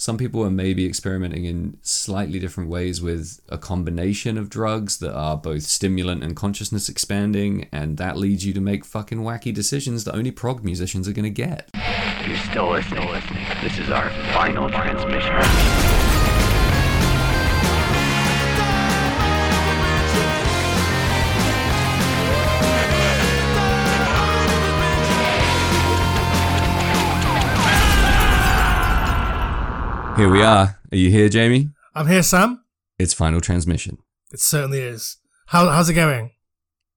Some people are maybe experimenting in slightly different ways with a combination of drugs that are both stimulant and consciousness expanding, and that leads you to make fucking wacky decisions that only prog musicians are gonna get. You're still listening. This is our final transmission. Here we are. Are you here, Jamie? I'm here, Sam. It's final transmission. It certainly is. How, how's it going?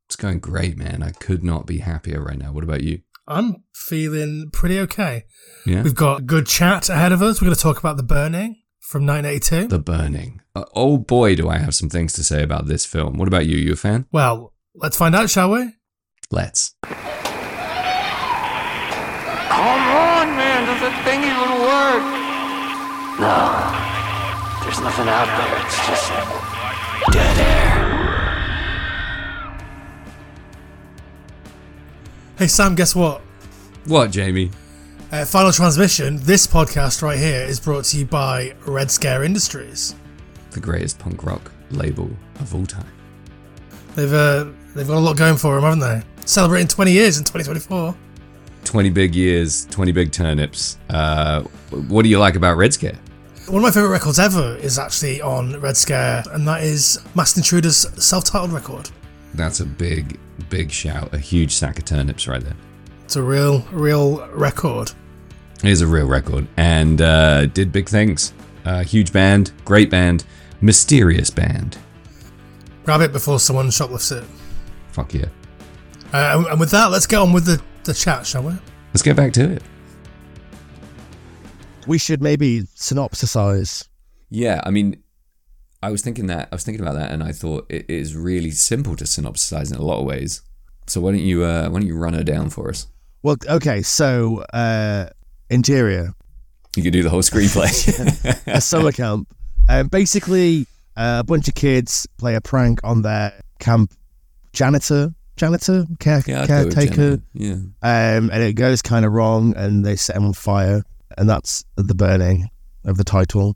It's going great, man. I could not be happier right now. What about you? I'm feeling pretty okay. Yeah. We've got a good chat ahead of us. We're going to talk about The Burning from 1982. The Burning. Uh, oh boy, do I have some things to say about this film. What about you? You a fan? well, let's find out, shall we? Let's. Come on, man. Does that thing even work? No. There's nothing out there. It's just dead air. Hey, Sam, guess what? What, Jamie? Uh, Final Transmission, this podcast right here, is brought to you by Red Scare Industries. The greatest punk rock label of all time. They've uh, they've got a lot going for them, haven't they? Celebrating 20 years in 2024. 20 big years, 20 big turnips. Uh, what do you like about Red Scare? One of my favourite records ever is actually on Red Scare, and that is Masked Intruder's self titled record. That's a big, big shout. A huge sack of turnips right there. It's a real, real record. It is a real record and uh, did big things. Uh, huge band, great band, mysterious band. Grab it before someone shoplifts it. Fuck yeah. Uh, and- and with that, let's get on with the, the chat, shall we? Let's get back to it. We should maybe synopsisize. Yeah, I mean, I was thinking that I was thinking about that, and I thought it is really simple to synopsisize in a lot of ways. So why don't you uh, why don't you run her down for us? Well, okay, so uh, interior, You could do the whole screenplay. a summer camp. Um, basically, uh, a bunch of kids play a prank on their camp janitor, janitor, care, yeah, I'd go with caretaker, Jenna. Yeah, um, and it goes kind of wrong, and they set him on fire, and that's the burning of the title.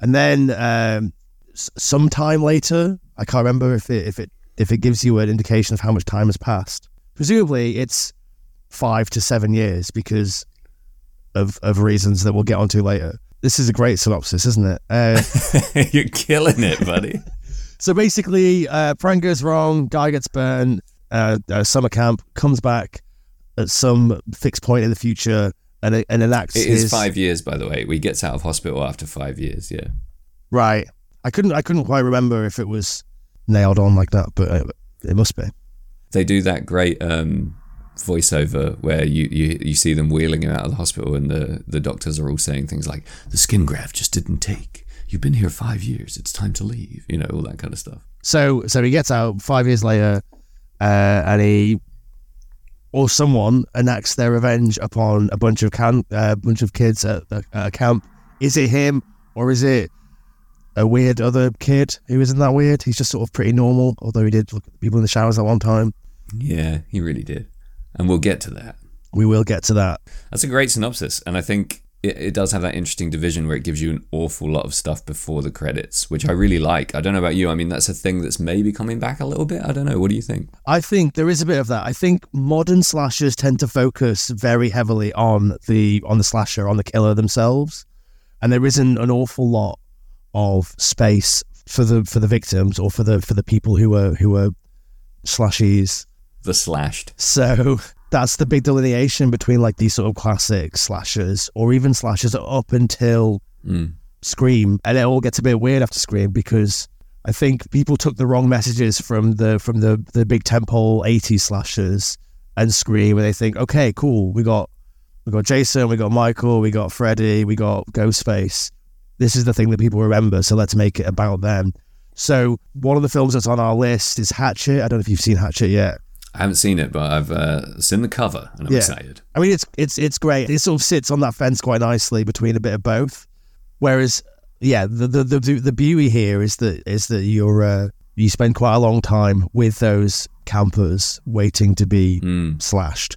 And then um, s- sometime later, I can't remember if it if it if it gives you an indication of how much time has passed. Presumably, it's five to seven years because of of reasons that we'll get onto later. This is a great synopsis, isn't it? Uh, you're killing it, buddy. so basically, uh, prank goes wrong, guy gets burned, uh, uh, summer camp comes back at some fixed point in the future and, and enacts It his is five years, by the way. We gets out of hospital after five years. Yeah, right. I couldn't I couldn't quite remember if it was nailed on like that, but uh, it must be. they do that great um, voiceover where you, you you see them wheeling him out of the hospital, and the the doctors are all saying things like, "The skin graft just didn't take. You've been here five years. It's time to leave." You know, all that kind of stuff. So so he gets out five years later, uh, and he or someone enacts their revenge upon a bunch of can a bunch of kids at, at a camp. Is it him or is it a weird other kid who isn't that weird? He's just sort of pretty normal, although he did look at people in the showers at one time. Yeah, he really did, and we'll get to that. We will get to that. That's a great synopsis, and I think it, it does have that interesting division where it gives you an awful lot of stuff before the credits, which I really like. I don't know about you. I mean, that's a thing that's maybe coming back a little bit. I don't know. What do you think? I think there is a bit of that. I think modern slashers tend to focus very heavily on the on the slasher, on the killer themselves, and there isn't an awful lot of space for the for the victims or for the for the people who are who are slashies. The slashed. So that's the big delineation between like these sort of classic slashers or even slashers up until Mm. Scream, and it all gets a bit weird after Scream because I think people took the wrong messages from the from the the big temple '80s slashers and Scream, and they think, okay, cool, we got we got Jason, we got Michael, we got Freddy, we got Ghostface. This is the thing that people remember, so let's make it about them. So one of the films that's on our list is Hatchet. I don't know if you've seen Hatchet yet. I haven't seen it, but I've uh, seen the cover, and I'm Yeah. excited. I mean, it's it's it's great. It sort of sits on that fence quite nicely between a bit of both. Whereas, yeah, the the the, the beauty here is that is that you're uh, you spend quite a long time with those campers waiting to be Mm. slashed.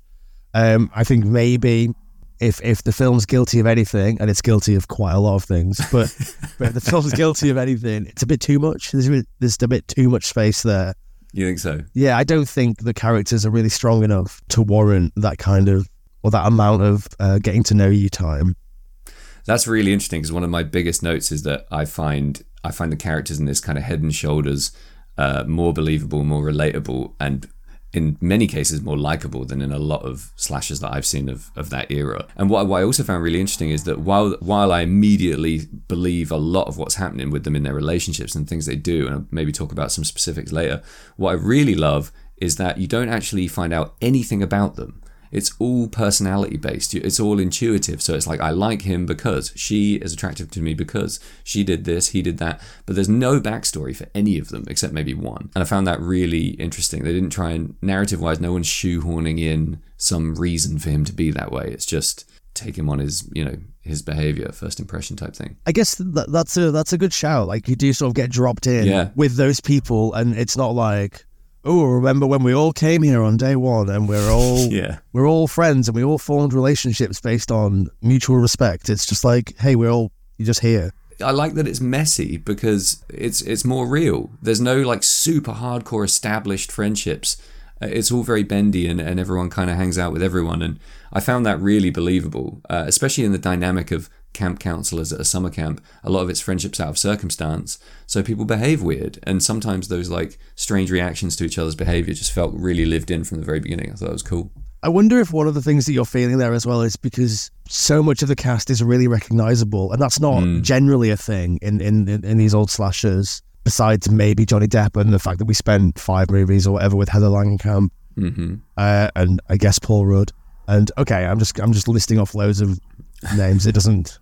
Um, I think maybe if if the film's guilty of anything, and it's guilty of quite a lot of things, but but if the film's guilty of anything, it's a bit too much. There's a bit, there's a bit too much space there. You think so? Yeah, I don't think the characters are really strong enough to warrant that kind of or that amount of uh, getting to know you time. That's really interesting because one of my biggest notes is that I find I find the characters in this kind of head and shoulders uh, more believable, more relatable, and in many cases more likable than in a lot of slashes that I've seen of, of that era. And what, what I also found really interesting is that while while I immediately believe a lot of what's happening with them in their relationships and things they do, and I'll maybe talk about some specifics later, what I really love is that you don't actually find out anything about them it's all personality based. It's all intuitive. So it's like, I like him because she is attractive to me because she did this, he did that. But there's no backstory for any of them except maybe one. And I found that really interesting. They didn't try and, narrative wise, no one's shoehorning in some reason for him to be that way. It's just take him on his, you know, his behavior, first impression type thing. I guess that, that's a that's a good shout. Like you do sort of get dropped in Yeah. with those people, and it's not like, oh, remember when we all came here on day one, and we're all Yeah. we're all friends, and we all formed relationships based on mutual respect. It's just like, hey, we're all you're just here. I like that it's messy because it's it's more real. There's no like super hardcore established friendships. Uh, It's all very bendy and, and everyone kind of hangs out with everyone. And I found that really believable, uh, especially in the dynamic of camp counselors at a summer camp. A lot of it's friendships out of circumstance. So people behave weird. And sometimes those like strange reactions to each other's behavior just felt really lived in from the very beginning. I thought it was cool. I wonder if one of the things that you're feeling there as well is because so much of the cast is really recognizable, and that's not generally a thing in, in, in, these old slashers. Besides maybe Johnny Depp and the fact that we spent five movies or whatever with Heather Langenkamp, hmm uh, and I guess Paul Rudd. And okay, I'm just I'm just listing off loads of names. It doesn't.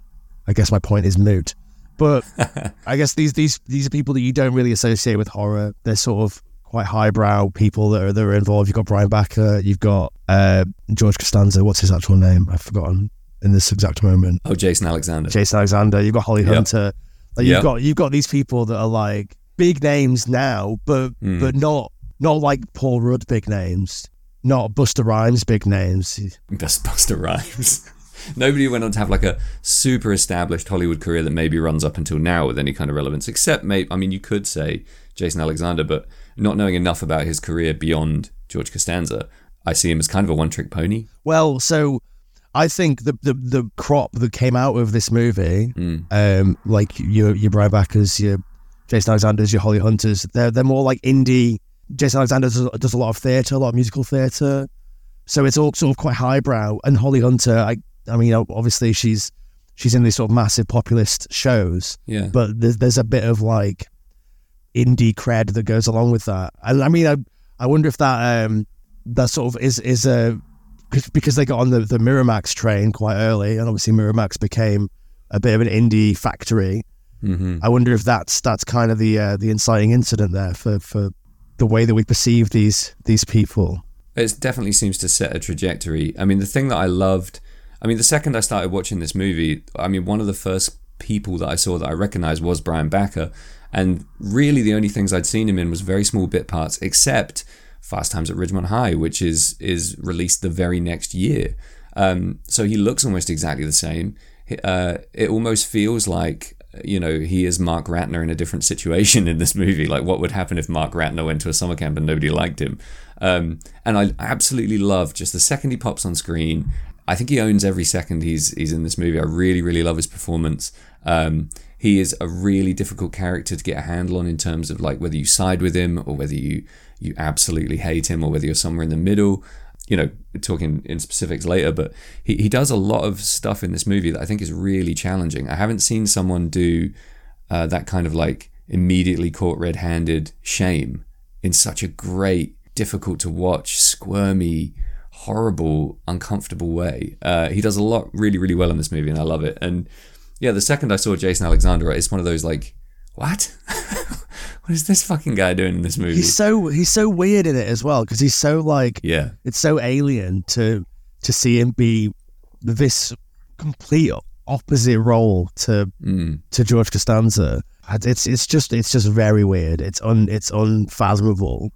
I guess my point is moot. But I guess these these these are people that you don't really associate with horror. They're sort of quite highbrow people that are that are involved. You've got Brian Backer. You've got uh, George Costanza. What's his actual name? I've forgotten in this exact moment. Oh, Jason Alexander. Jason Alexander. You've got Holly Yep. Hunter. Like you've Yep. got you've got these people that are like big names now, but Hmm. but not not like Paul Rudd big names, not Busta Rhymes big names. Best Busta Rhymes. Nobody went on to have like a super established Hollywood career that maybe runs up until now with any kind of relevance, except maybe, I mean, you could say Jason Alexander, but not knowing enough about his career beyond George Costanza, I see him as kind of a one trick pony. Well, so I think the the, the crop that came out of this movie, um, like your your Brian Backers, your Jason Alexander's, your Holly Hunters, they're they're more like indie. Jason Alexander does, does a lot of theatre, a lot of musical theatre, so it's all sort of quite highbrow. And Holly Hunter, I I mean, obviously she's she's in these sort of massive populist shows, Yeah. but there's there's a bit of like indie cred that goes along with that. I, I mean, I I wonder if that um that sort of is is a because- because they got on the the Miramax train quite early, and obviously Miramax became a bit of an indie factory. hmm I wonder if that's that's kind of the uh, the inciting incident there for for the way that we perceive these these people. It definitely seems to set a trajectory. I mean, the thing that I loved, I mean, the second I started watching this movie, I mean, one of the first people that I saw that I recognized was Brian Backer. And really, the only things I'd seen him in was very small bit parts, except Fast Times at Ridgemont High, which is is released the very next year. Um, so he looks almost exactly the same. Uh, it almost feels like you know he is Mark Ratner in a different situation in this movie. Like what would happen if Mark Ratner went to a summer camp and nobody liked him? Um, and I absolutely love just the second he pops on screen. I think he owns every second he's he's in this movie. I really really love his performance. Um, he is a really difficult character to get a handle on in terms of like whether you side with him or whether you you absolutely hate him or whether you're somewhere in the middle. You know, talking in specifics later, but he, he does a lot of stuff in this movie that I think is really challenging. I haven't seen someone do uh, that kind of like immediately caught red-handed shame in such a great, difficult to watch, squirmy, horrible, uncomfortable way. Uh, he does a lot really, really well in this movie, and I love it. And yeah, the second I saw Jason Alexander, it's one of those like, what? what is this fucking guy doing in this movie? He's so he's so weird in it as well because he's so like yeah, it's so alien to to see him be this complete opposite role to Mm. to George Costanza. It's it's just it's just very weird. It's un it's unfathomable.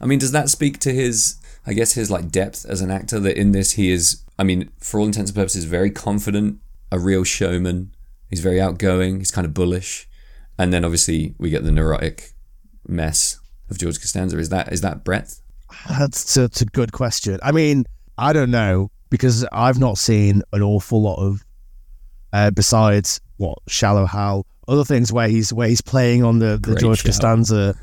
I mean, does that speak to his, I guess, his like depth as an actor? That in this he is I mean, for all intents and purposes, very confident, a real showman. He's very outgoing. He's kind of bullish, and then obviously we get the neurotic mess of George Costanza. Is that is that breadth? That's a, that's a good question. I mean, I don't know because I've not seen an awful lot of uh, besides what Shallow Hal, other things where he's where he's playing on the, the Great George show. Costanza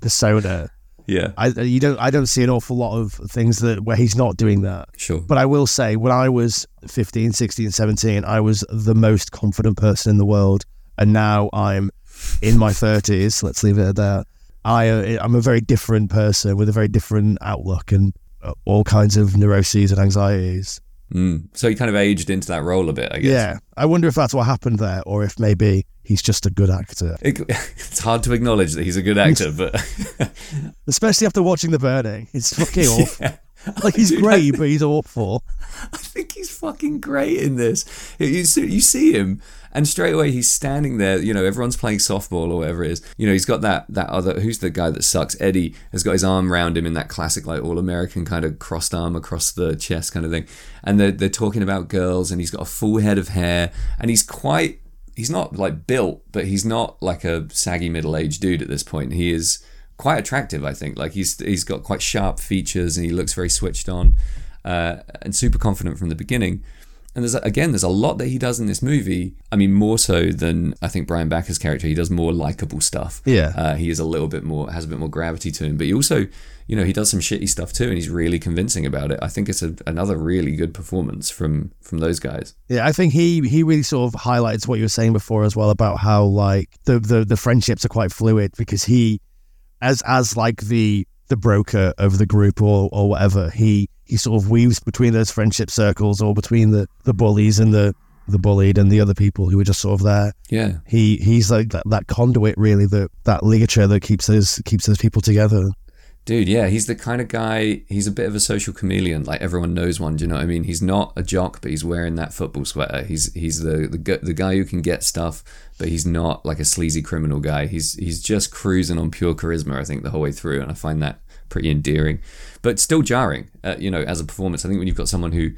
persona. Yeah, I you don't I don't see an awful lot of things that where he's not doing that. sure. But I will say when I was 15, 16, 17, I was the most confident person in the world and now I'm in my 30s, let's leave it at that. I uh, I'm a very different person with a very different outlook and uh, all kinds of neuroses and anxieties. Mm. So he kind of aged into that role a bit, I guess. Yeah. I wonder if that's what happened there or if maybe he's just a good actor. It, it's hard to acknowledge that he's a good actor, but Especially after watching The Burning. It's fucking awful. Like he's great, but he's awful. I think he's fucking great in this. You you see him, and straight away he's standing there. You know, everyone's playing softball or whatever it is. You know, he's got that that other. Who's the guy that sucks? Eddie has got his arm around him in that classic like all American kind of crossed arm across the chest kind of thing. And they're they're talking about girls, and he's got a full head of hair, and he's quite. He's not like built, but he's not like a saggy middle aged dude at this point. He is quite attractive, I think. Like he's he's got quite sharp features, and he looks very switched on uh, and super confident from the beginning. And there's again, there's a lot that he does in this movie. I mean, more so than I think Brian Backer's character. He does more likable stuff. Yeah. uh, he is a little bit more has a bit more gravity to him. But he also, you know, he does some shitty stuff too, and he's really convincing about it. I think it's a, another really good performance from from those guys. Yeah, I think he he really sort of highlights what you were saying before as well about how like the the, the friendships are quite fluid because he as as like the the broker of the group or or whatever, he he sort of weaves between those friendship circles or between the the bullies and the the bullied and the other people who are just sort of there. Yeah, He he's like that, that conduit really that that ligature that keeps those keeps those people together. Dude, yeah, he's the kind of guy. He's a bit of a social chameleon. Like everyone knows one. Do you know what I mean? He's not a jock, but he's wearing that football sweater. He's he's the the, the guy who can get stuff, but he's not like a sleazy criminal guy. He's he's just cruising on pure charisma. I think the whole way through, and I find that pretty endearing, but still jarring. Uh, you know, as a performance, I think when you've got someone who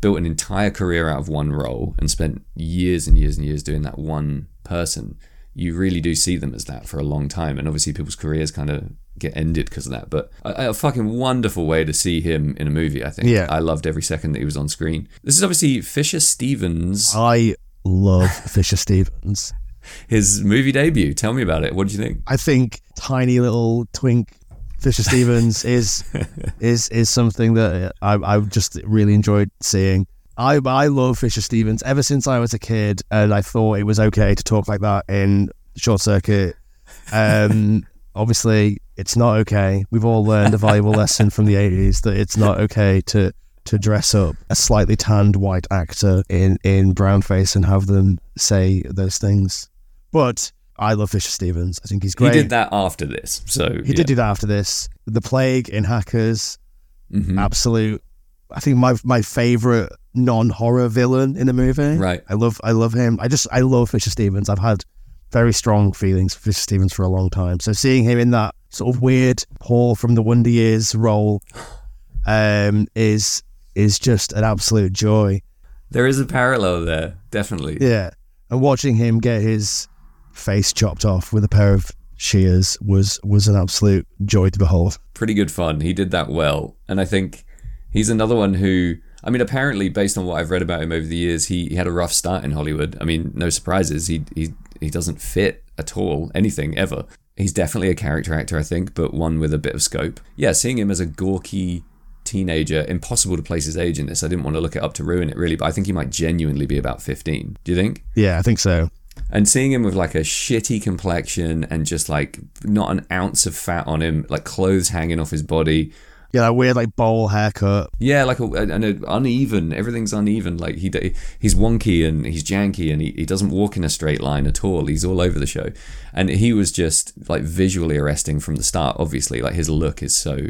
built an entire career out of one role and spent years and years and years doing that one person, you really do see them as that for a long time. And obviously, people's careers kind of get ended because of that. But a, a fucking wonderful way to see him in a movie, I think. Yeah. I loved every second that he was on screen. This is obviously Fisher Stevens, I love Fisher Stevens. his movie debut. Tell me about it. What did you think? I think tiny little twink Fisher Stevens is is is something that I I just really enjoyed seeing. I I love Fisher Stevens ever since I was a kid, and I thought it was okay to talk like that in Short Circuit. Um, obviously, it's not okay. We've all learned a valuable lesson from the eighties that it's not okay to to dress up a slightly tanned white actor in in brown face and have them say those things. But I love Fisher Stevens. I think he's great. He did that after this. So He did do that after this. The Plague in Hackers, Mhm. absolute. I think my my favorite non horror villain in the movie. Right. I love I love him. I just I love Fisher Stevens. I've had very strong feelings for Fisher Stevens for a long time. So seeing him in that sort of weird Paul from the Wonder Years role, um, is is just an absolute joy. There is a parallel there, definitely. Yeah, and watching him get his face chopped off with a pair of shears was was an absolute joy to behold. pretty good fun. He did that well, and I think he's another one who. I mean, apparently, based on what I've read about him over the years, he, he had a rough start in Hollywood. I mean, no surprises. He he he doesn't fit at all anything ever. He's definitely a character actor, I think, but one with a bit of scope. Yeah, seeing him as a gawky teenager, impossible to place his age in this. I didn't want to look it up to ruin it really, but I think he might genuinely be about fifteen. Do you think? Yeah, I think so. And seeing him with like a shitty complexion and just like not an ounce of fat on him, like clothes hanging off his body, Yeah, that weird like bowl haircut. Yeah, like a, and a uneven. Everything's uneven. Like he he's wonky and he's janky and he, he doesn't walk in a straight line at all. He's all over the show, and he was just like visually arresting from the start. Obviously, like his look is so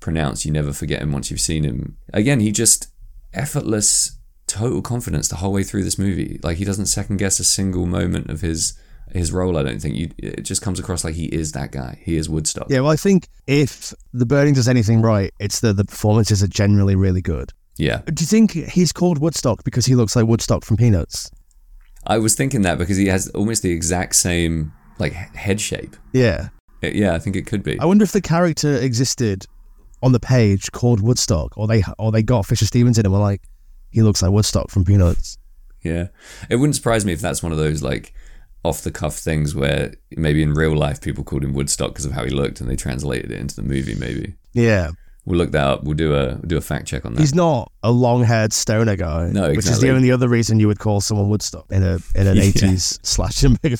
pronounced. You never forget him once you've seen him. Again, he just effortless, total confidence the whole way through this movie. Like he doesn't second guess a single moment of his his role. I don't think you. It just comes across like he is that guy. He is Woodstock. Yeah, well, I think if the burning does anything right, it's that the performances are generally really good. Yeah. Do you think he's called Woodstock because he looks like Woodstock from Peanuts? I was thinking that because he has almost the exact same like head shape. Yeah. Uh, Yeah, I think it could be. I wonder if the character existed on the page called Woodstock, or they or they got Fisher Stevens in and were like, he looks like Woodstock from Peanuts. Yeah. It wouldn't surprise me if that's one of those like off the cuff things where maybe in real life people called him Woodstock because of how he looked and they translated it into the movie maybe. Yeah. We'll look that up. We'll do a we'll do a fact check on that. He's not a long-haired stoner guy. No, exactly. which is the only other reason you would call someone Woodstock in a in an Yeah. eighties slasher movie.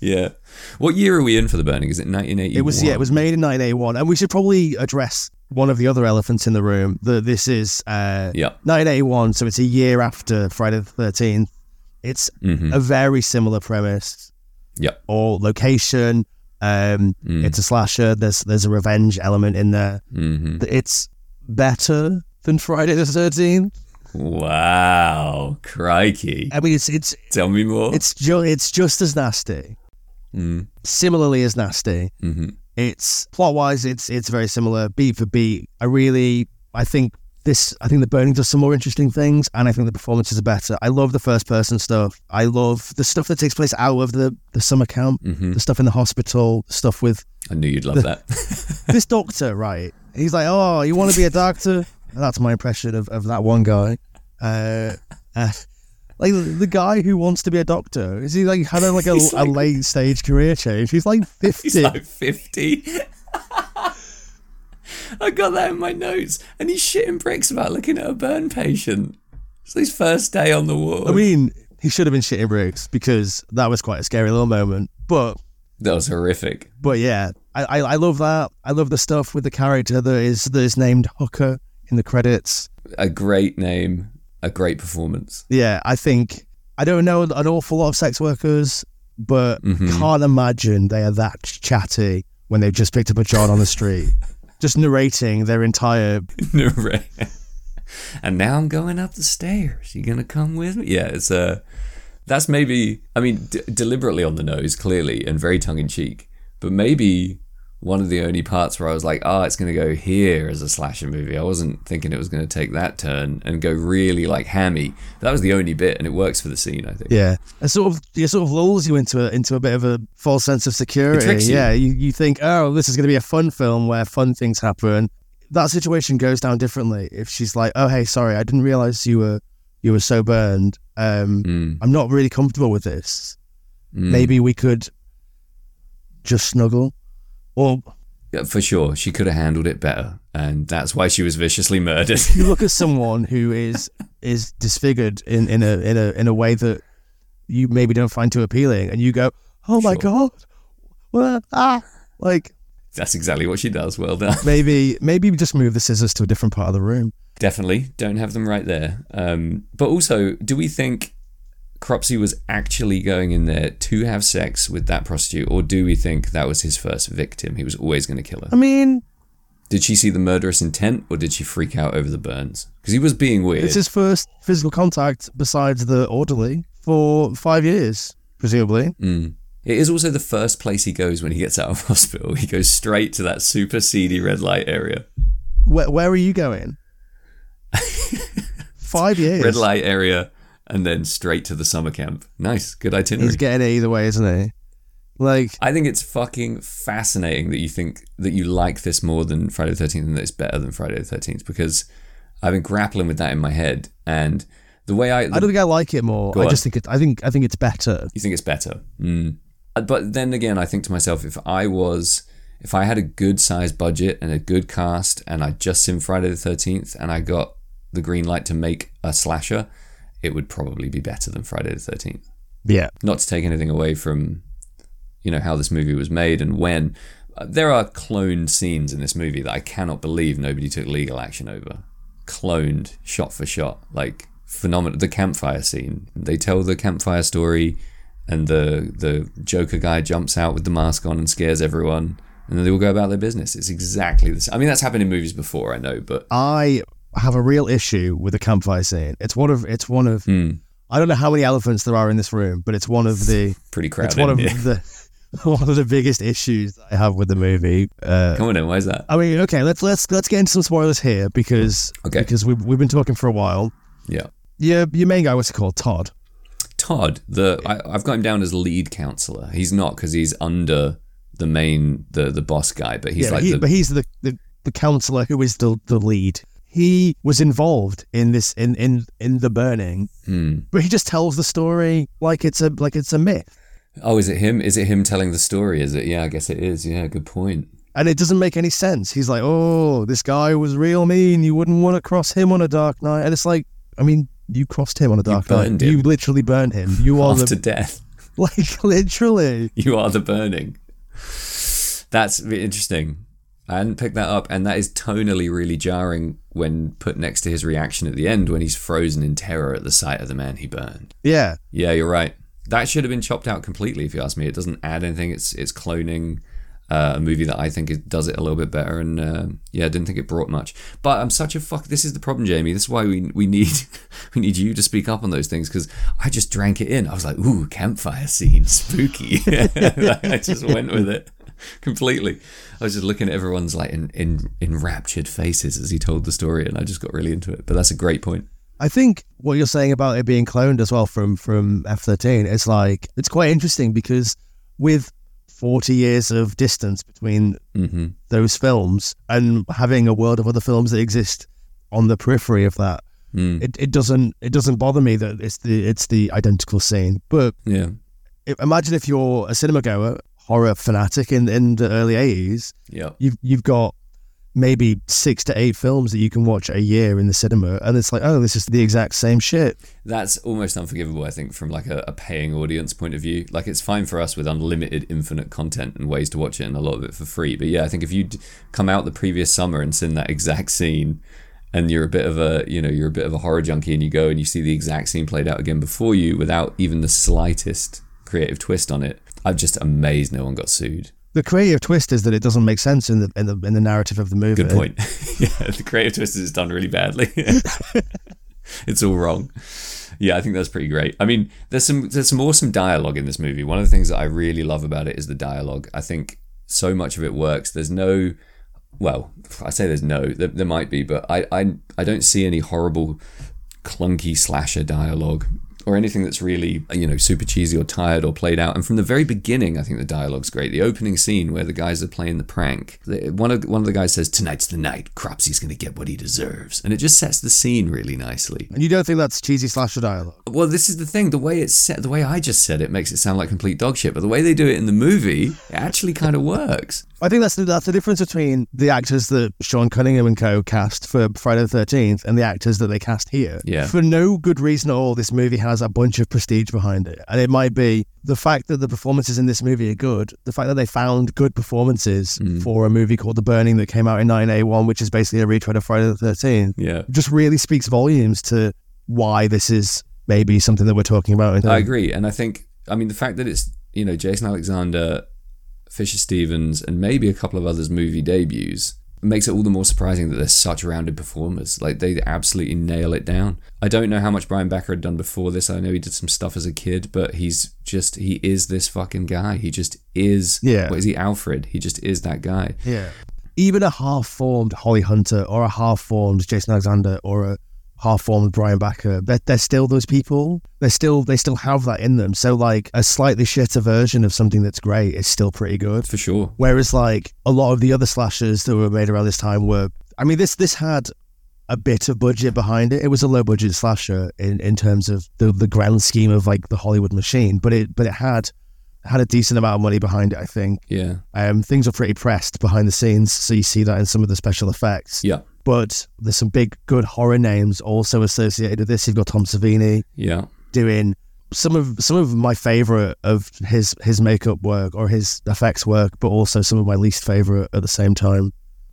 yeah. What year are we in for the burning? Is it 1981? It was yeah, it was made in 1981, and we should probably address one of the other elephants in the room. That this is uh, Yeah. 1981, so it's a year after Friday the 13th. It's Mhm. a very similar premise Yep. or location. Um, Mm. It's a slasher. There's there's a revenge element in there. hmm It's better than Friday the 13th. Wow. Crikey. I mean, it's it's Tell me more. it's ju- it's just as nasty, mm. similarly as nasty. hmm It's plot wise, it's it's very similar, beat for beat. I really, I think this, I think the Burning does some more interesting things, and I think the performances are better. I love the first person stuff. I love the stuff that takes place out of the the summer camp, hmm the stuff in the hospital, stuff with I knew you'd love that. this doctor. Right? He's like, oh, you want to be a doctor? That's my impression of, of that one guy. Uh, uh, like the guy who wants to be a doctor. Is he like had a, like a, like- late stage career change? He's like fifty. He's like 50. I got that in my notes. And he's shitting bricks about looking at a burn patient. It's his first day on the ward. I mean, he should have been shitting bricks because that was quite a scary little moment. But that was horrific. but yeah, I, I, I love that. I love the stuff with the character that is that is named Hooker in the credits. A great name, a great performance. Yeah, I think I don't know an awful lot of sex workers, but Mhm. can't imagine they are that chatty when they've just picked up a John on the street, just narrating their entire. Narrate. and now I'm going up the stairs. You gonna come with me? Yeah, it's Uh, that's maybe. I mean, d- deliberately on the nose, clearly, and very tongue in cheek. But maybe one of the only parts where I was like, "Oh, it's gonna go here as a slasher movie." I wasn't thinking it was gonna take that turn and go really like hammy. That was the only bit, and it works for the scene. I think. Yeah, it sort of it sort of lulls you into a, into a bit of a false sense of security. you. Yeah, you, you think, oh, this is going to be a fun film where fun things happen. That situation goes down differently if she's like, oh, hey, sorry, I didn't realize you were you were so burned. Um, Mm, I'm not really comfortable with this. mm. Maybe we could just snuggle, or Yeah, for sure, she could have handled it better, and that's why she was viciously murdered. you look at someone who is is disfigured in, in a in a in a way that you maybe don't find too appealing, and you go, "Oh my Sure. god, ah!" Like that's exactly what she does. Well done. maybe maybe just move the scissors to a different part of the room. Definitely don't have them right there. Um, but also, do we think Cropsey was actually going in there to have sex with that prostitute, or do we think that was his first victim? He was always going to kill her. I mean, Did she see the murderous intent, or did she freak out over the burns? Because he was being weird. it's his first physical contact besides the orderly for five years, presumably. Mm. It is also the first place he goes when he gets out of hospital. He goes straight to that super seedy red light area. Where where are you going? five years. Red light area, and then straight to the summer camp. Nice, good itinerary. He's getting it either way, isn't he? Like I think it's fucking fascinating that you think that you like this more than Friday the 13th and that it's better than Friday the 13th because I've been grappling with that in my head. And the way I. I don't think I like it more. I just think it. I think I think it's better. you think it's better. Mm. Uh, But then again, I think to myself, if I was. If I had a good sized budget and a good cast and I just seen Friday the 13th and I got the green light to make a slasher, it would probably be better than Friday the 13th. Yeah. not to take anything away from you know how this movie was made and when there are cloned scenes in this movie that I cannot believe nobody took legal action over cloned shot for shot like phenomenal the campfire scene they tell the campfire story and the the joker guy jumps out with the mask on and scares everyone and then they all go about their business it's exactly the same i mean that's happened in movies before i know but I have a real issue with the campfire scene. It's one of it's one of hmm, I don't know how many elephants there are in this room, but it's one of the pretty crowded. it's one of yeah. the one of the biggest issues that I have with the movie. Uh, Come on in, why is that? I mean, okay, let's let's let's get into some spoilers here because Okay. because we've we've been talking for a while. Yeah. Your your main guy, what's he called? Todd. Todd, the I, I've got him down as lead counselor. He's not because he's under the main the the boss guy, but he's yeah, like he, the but he's the, the the counselor who is the the lead. He was involved in this in in in the burning, Hmm. but he just tells the story like it's a like it's a myth, Oh, is it him? Is it him telling the story? Is it? Yeah, I guess it is. Yeah, good point. and it doesn't make any sense. He's like, "Oh, this guy was real mean. You wouldn't want to cross him on a dark night." And it's like, I mean, you crossed him on a dark night. him. You literally burned him. You are After the death, like literally. you are the burning. That's interesting. I hadn't picked that up, and that is tonally really jarring when put next to his reaction at the end when he's frozen in terror at the sight of the man he burned. Yeah, Yeah, you're right. That should have been chopped out completely, if you ask me. It doesn't add anything. It's it's cloning uh, a movie that I think it does it a little bit better, and uh, yeah, I didn't think it brought much. But I'm such a fuck. This is the problem, Jamie. This is why we we need we need you to speak up on those things because I just drank it in. I was like, ooh, campfire scene, spooky. I just went with it completely. I was just looking at everyone's like in, in enraptured faces as he told the story, and I just got really into it. But that's a great point. I think what you're saying about it being cloned as well from from F13, it's like it's quite interesting because with 40 years of distance between hmm those films and having a world of other films that exist on the periphery of that, Mm. it, it doesn't it doesn't bother me that it's the it's the identical scene. But Yeah. imagine if you're a cinema goer, horror fanatic in in the early 80s, Yeah. you've you've got maybe six to eight films that you can watch a year in the cinema, and it's like, oh, this is the exact same shit. That's almost unforgivable, I think, from like a, a paying audience point of view. Like it's fine for us with unlimited, infinite content and ways to watch it, and a lot of it for free. But yeah, I think if you'd come out the previous summer and seen that exact scene, and you're a bit of a, you know, you're a bit of a horror junkie, and you go and you see the exact scene played out again before you without even the slightest creative twist on it, I'm just amazed no one got sued. The creative twist is that it doesn't make sense in the in the in the narrative of the movie. Good point. yeah, the creative twist is done really badly. it's all wrong. Yeah, I think that's pretty great. I mean, there's some there's some awesome dialogue in this movie. One of the things that I really love about it is the dialogue. I think so much of it works. There's no well, I say there's no, there, there might be, but I, I I don't see any horrible clunky slasher dialogue or anything that's really you know super cheesy or tired or played out. And from the very beginning, I think the dialogue's great. The opening scene where the guys are playing the prank, one of one of the guys says, "Tonight's the night. Cropsey's going to get what he deserves," and it just sets the scene really nicely. And you don't think that's cheesy slasher dialogue? Well, this is the thing. The way it's set, the way I just said it, makes it sound like complete dog shit. But the way they do it in the movie, it actually kind of works. I think that's the, that's the difference between the actors that Sean Cunningham and co cast for Friday the Thirteenth and the actors that they cast here. Yeah. For no good reason at all, this movie has a bunch of prestige behind it, and it might be the fact that the performances in this movie are good, the fact that they found good performances mm. for a movie called The Burning that came out in 1981, which is basically a retread of Friday the Thirteenth. Yeah. Just really speaks volumes to why this is maybe something that we're talking about. I agree, and I think I mean the fact that it's you know Jason Alexander, Fisher Stevens, and maybe a couple of others' movie debuts makes it all the more surprising that they're such rounded performers. Like they absolutely nail it down. I don't know how much Brian Backer had done before this. I know he did some stuff as a kid, but he's just he is this fucking guy. He just is. Yeah. What is he? Alfred. He just is that guy. Yeah. Even a half formed Holly Hunter or a half formed Jason Alexander or a half formed Brian Backer, they're, they're still those people. They're still they still have that in them. So like a slightly shitter version of something that's great is still pretty good. For sure. Whereas like a lot of the other slashers that were made around this time were I mean this this had a bit of budget behind it. It was a low budget slasher in, in terms of the the grand scheme of like the Hollywood machine, but it but it had had a decent amount of money behind it, I think. Yeah. Um, things are pretty pressed behind the scenes, so you see that in some of the special effects. Yeah. But there's some big, good horror names also associated with this. You've got Tom Savini Yeah. doing some of some of my favorite of his his makeup work or his effects work, but also some of my least favorite at the same time.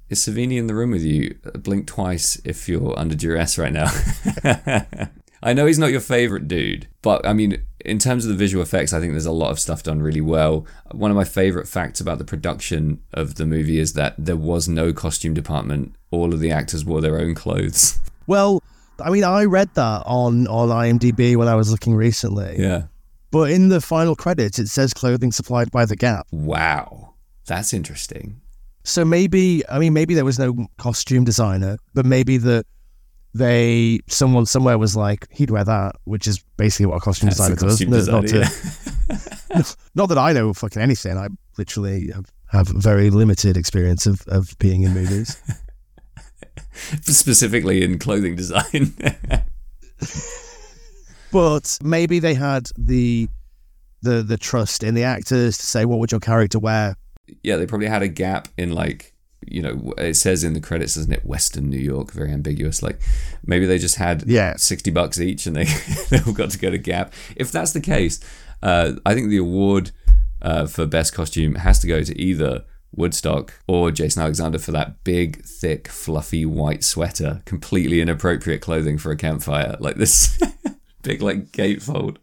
Is Savini in the room with you? Blink twice if you're under duress right now. I know he's not your favorite dude, but I mean, in terms of the visual effects, I think there's a lot of stuff done really well. One of my favorite facts about the production of the movie is that there was no costume department. All of the actors wore their own clothes. Well, I mean, I read that on on IMDb when I was looking recently. Yeah. But in the final credits, it says clothing supplied by the Gap. Wow, that's interesting. So maybe, I mean, maybe there was no costume designer, but maybe the they someone somewhere was like, he'd wear that, which is basically what a costume That's designer the costume does. No, designer, not, to- not that I know fucking anything. I literally have, have very limited experience of, of being in movies. Specifically in clothing design. but maybe they had the the the trust in the actors to say, what would your character wear? yeah, they probably had a gap in like, you know, it says in the credits, doesn't it? Western New York, very ambiguous. Like maybe they just had Yeah. 60 bucks each and they, they all got to go to Gap. If that's the case, uh, I think the award uh, for best costume has to go to either Woodstock or Jason Alexander for that big, thick, fluffy white sweater, completely inappropriate clothing for a campfire. Like this big, like gatefold.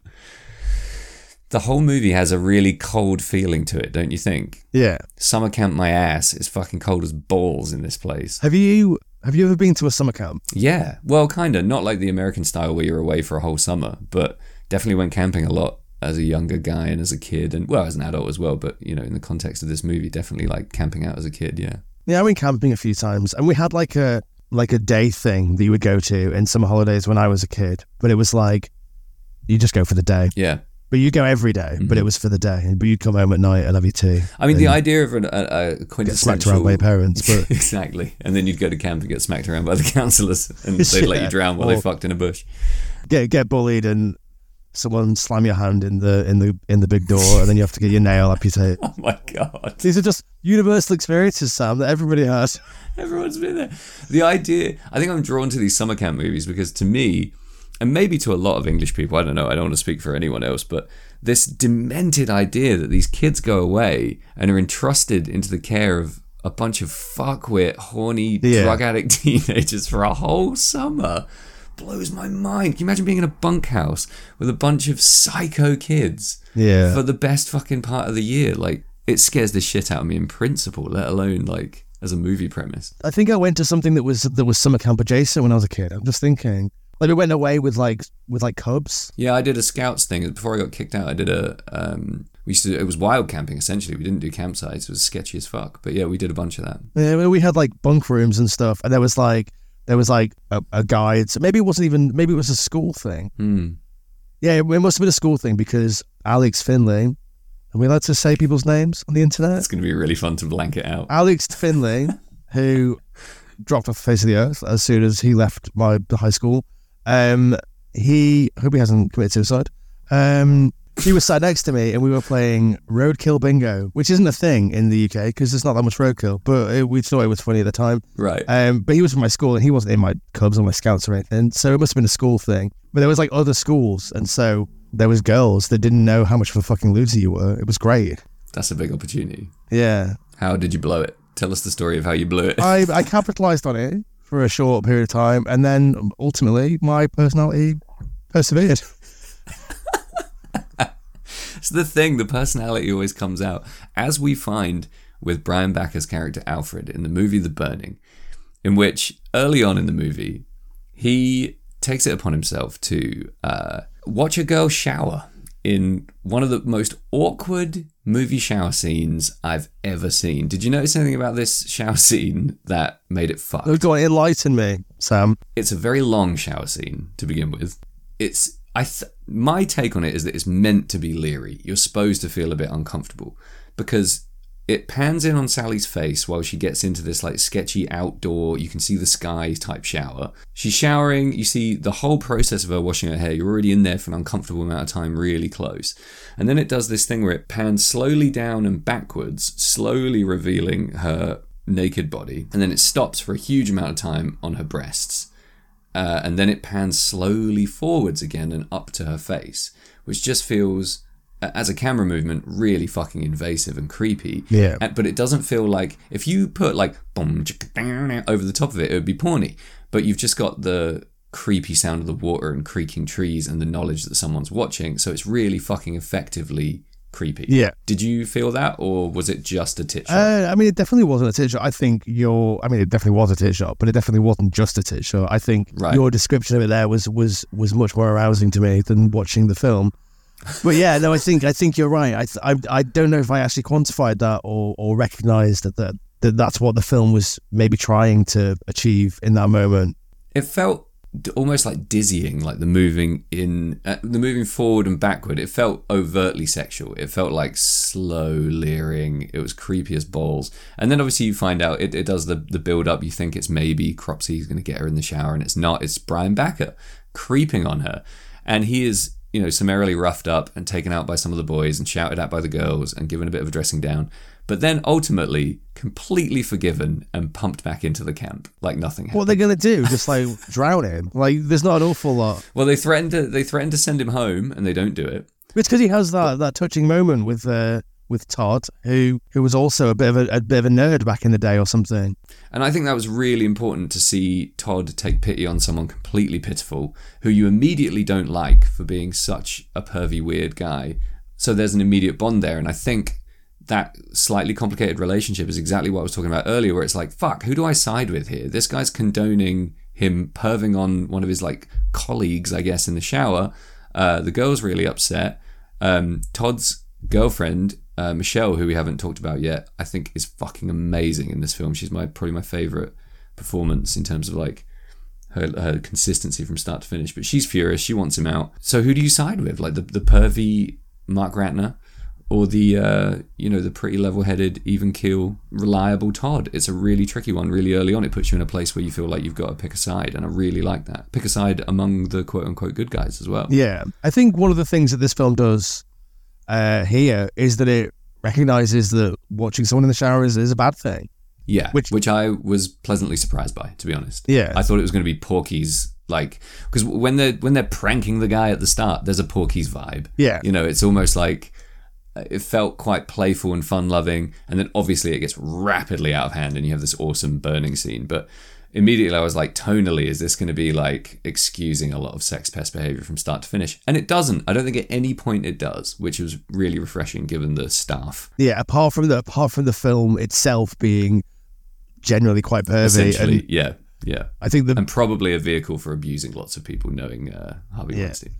The whole movie has a really cold feeling to it, don't you think? Yeah. Summer camp my ass. It's fucking cold as balls in this place. Have you have you ever been to a summer camp? Yeah, well, kind of. Not like the American style where you're away for a whole summer, but definitely went camping a lot as a younger guy and as a kid, and well, as an adult as well. But you know, in the context of this movie, definitely like camping out as a kid. Yeah. Yeah, I went camping a few times, and we had like a like a day thing that you would go to in summer holidays when I was a kid. But it was like you just go for the day, Yeah. but you go every day, But mm-hmm. it was for the day, but you'd come home at night and have your tea. I mean, the idea of an, a, a get quintessential smacked around by your parents, but exactly, and then you'd go to camp and get smacked around by the counsellors, and they'd let you drown while they fucked in a bush. get get bullied and someone slam your hand in the in the in the big door, and then you have to get your nail up amputated. Oh my god. These are just universal experiences, Sam, that everybody has. Everyone's been there. The idea, I think I'm drawn to these summer camp movies because to me, and maybe to a lot of English people, I don't know, I don't want to speak for anyone else, but this demented idea that these kids go away and are entrusted into the care of a bunch of fuckwit, horny, Yeah. drug addict teenagers for a whole summer blows my mind. Can you imagine being in a bunkhouse with a bunch of psycho kids Yeah. for the best fucking part of the year? Like, it scares the shit out of me in principle, let alone like as a movie premise. I think I went to something that was that was summer camp adjacent when I was a kid. I'm just thinking, like we went away with like with like cubs. Yeah, I did a scouts thing before I got kicked out. I did a um, we used to it was wild camping essentially. We didn't do campsites. It was sketchy as fuck. But yeah, we did a bunch of that. Yeah, we had like bunk rooms and stuff, and there was like there was like a, a guide. So maybe it wasn't even maybe it was a school thing. Hmm. Yeah, it must have been a school thing because Alex Finley. Are we allowed to say people's names on the internet? It's going to be really fun to blank it out. Alex Finley, who dropped off the face of the earth as soon as he left my high school. Um, he I hope he hasn't committed suicide. Um, he was sat next to me and we were playing roadkill bingo, which isn't a thing in the UK because there's not that much roadkill. But it, we thought it was funny at the time. Right. Um, but he was from my school and he wasn't in my Cubs or my Scouts or anything, so it must have been a school thing. But there was like other schools, and so there was girls that didn't know how much of a fucking loser you were. It was great. That's a big opportunity. Yeah, How did you blow it? Tell us the story of how you blew it. I I capitalized on it for a short period of time, and then ultimately my personality persevered. It's the thing, the personality always comes out. As we find with Brian Backer's character Alfred in the movie The Burning, in which early on in the movie, he takes it upon himself to uh, watch a girl shower in one of the most awkward movie shower scenes I've ever seen. Did you notice anything about this shower scene that made it fucked? Oh, Go on, enlighten me, Sam. it's a very long shower scene to begin with. It's I th- my take on it is that it's meant to be leery. You're supposed to feel a bit uncomfortable because it pans in on Sally's face while she gets into this like sketchy outdoor, you can see the sky type shower. She's showering, you see the whole process of her washing her hair. You're already in there for an uncomfortable amount of time, really close. And then it does this thing where it pans slowly down and backwards, slowly revealing her naked body. And then it stops for a huge amount of time on her breasts. Uh, and then it pans slowly forwards again and up to her face, which just feels, as a camera movement, really fucking invasive and creepy. Yeah. But it doesn't feel like if you put like boom over the top of it, it would be porny. But you've just got the creepy sound of the water and creaking trees and the knowledge that someone's watching, so it's really fucking effectively creepy. Yeah. Did you feel that, or was it just a tit shot? Uh, I mean, it definitely wasn't a tit shot. I think your, I mean, it definitely was a tit shot, but it definitely wasn't just a tit shot. I think Right. your description of it there was was was much more arousing to me than watching the film. But yeah, no, I think I think you're right. I th- I, I don't know if I actually quantified that or or recognized that, that that that's what the film was maybe trying to achieve in that moment. It felt almost like dizzying, like the moving in, uh, the moving forward and backward. It felt overtly sexual. It felt like slow leering. It was creepy as balls. And then obviously you find out it, it does the the build up. You think it's maybe Cropsey's going to get her in the shower, and it's not. It's Brian Backer creeping on her, and he is you know summarily roughed up and taken out by some of the boys and shouted at by the girls and given a bit of a dressing down. But then ultimately completely forgiven and pumped back into the camp like nothing happened. What are they gonna do? Just like drown him? Like there's not an awful lot. Well, they threatened to they threatened to send him home, and they don't do it. It's because he has that, that touching moment with uh, with Todd, who who was also a bit of a, a bit of a nerd back in the day or something. And I think that was really important to see Todd take pity on someone completely pitiful, who you immediately don't like for being such a pervy weird guy. So there's an immediate bond there, and I think that slightly complicated relationship is exactly what I was talking about earlier, where it's like, fuck, who do I side with here? This guy's condoning him perving on one of his like colleagues, I guess, in the shower. Uh, the girl's really upset. Um, Todd's girlfriend, uh, Michelle, who we haven't talked about yet, I think is fucking amazing in this film. She's my probably my favorite performance in terms of like her, her consistency from start to finish. But she's furious. She wants him out. So who do you side with? Like the the pervy Mark Ratner, or the uh, you know the pretty level-headed, even keel, reliable Todd? It's a really tricky one. Really early on, it puts you in a place where you feel like you've got to pick a side, and I really like that. Pick a side among the quote unquote good guys as well. Yeah, I think one of the things that this film does uh, here is that it recognizes that watching someone in the shower is, is a bad thing. Yeah, Which- which I was pleasantly surprised by, to be honest. Yeah. I thought it was going to be Porky's like because when they're when they're pranking the guy at the start, there's a Porky's vibe. Yeah. you know, it's almost like it felt quite playful and fun loving, and then obviously it gets rapidly out of hand, and you have this awesome burning scene. But immediately I was like, tonally, is this going to be like excusing a lot of sex pest behavior from start to finish? And it doesn't. I don't think at any point it does, which was really refreshing given the staff. Yeah, apart from the apart from the film itself being generally quite pervy, and yeah, yeah. I think the and probably a vehicle for abusing lots of people, knowing uh, Harvey Yeah. Weinstein.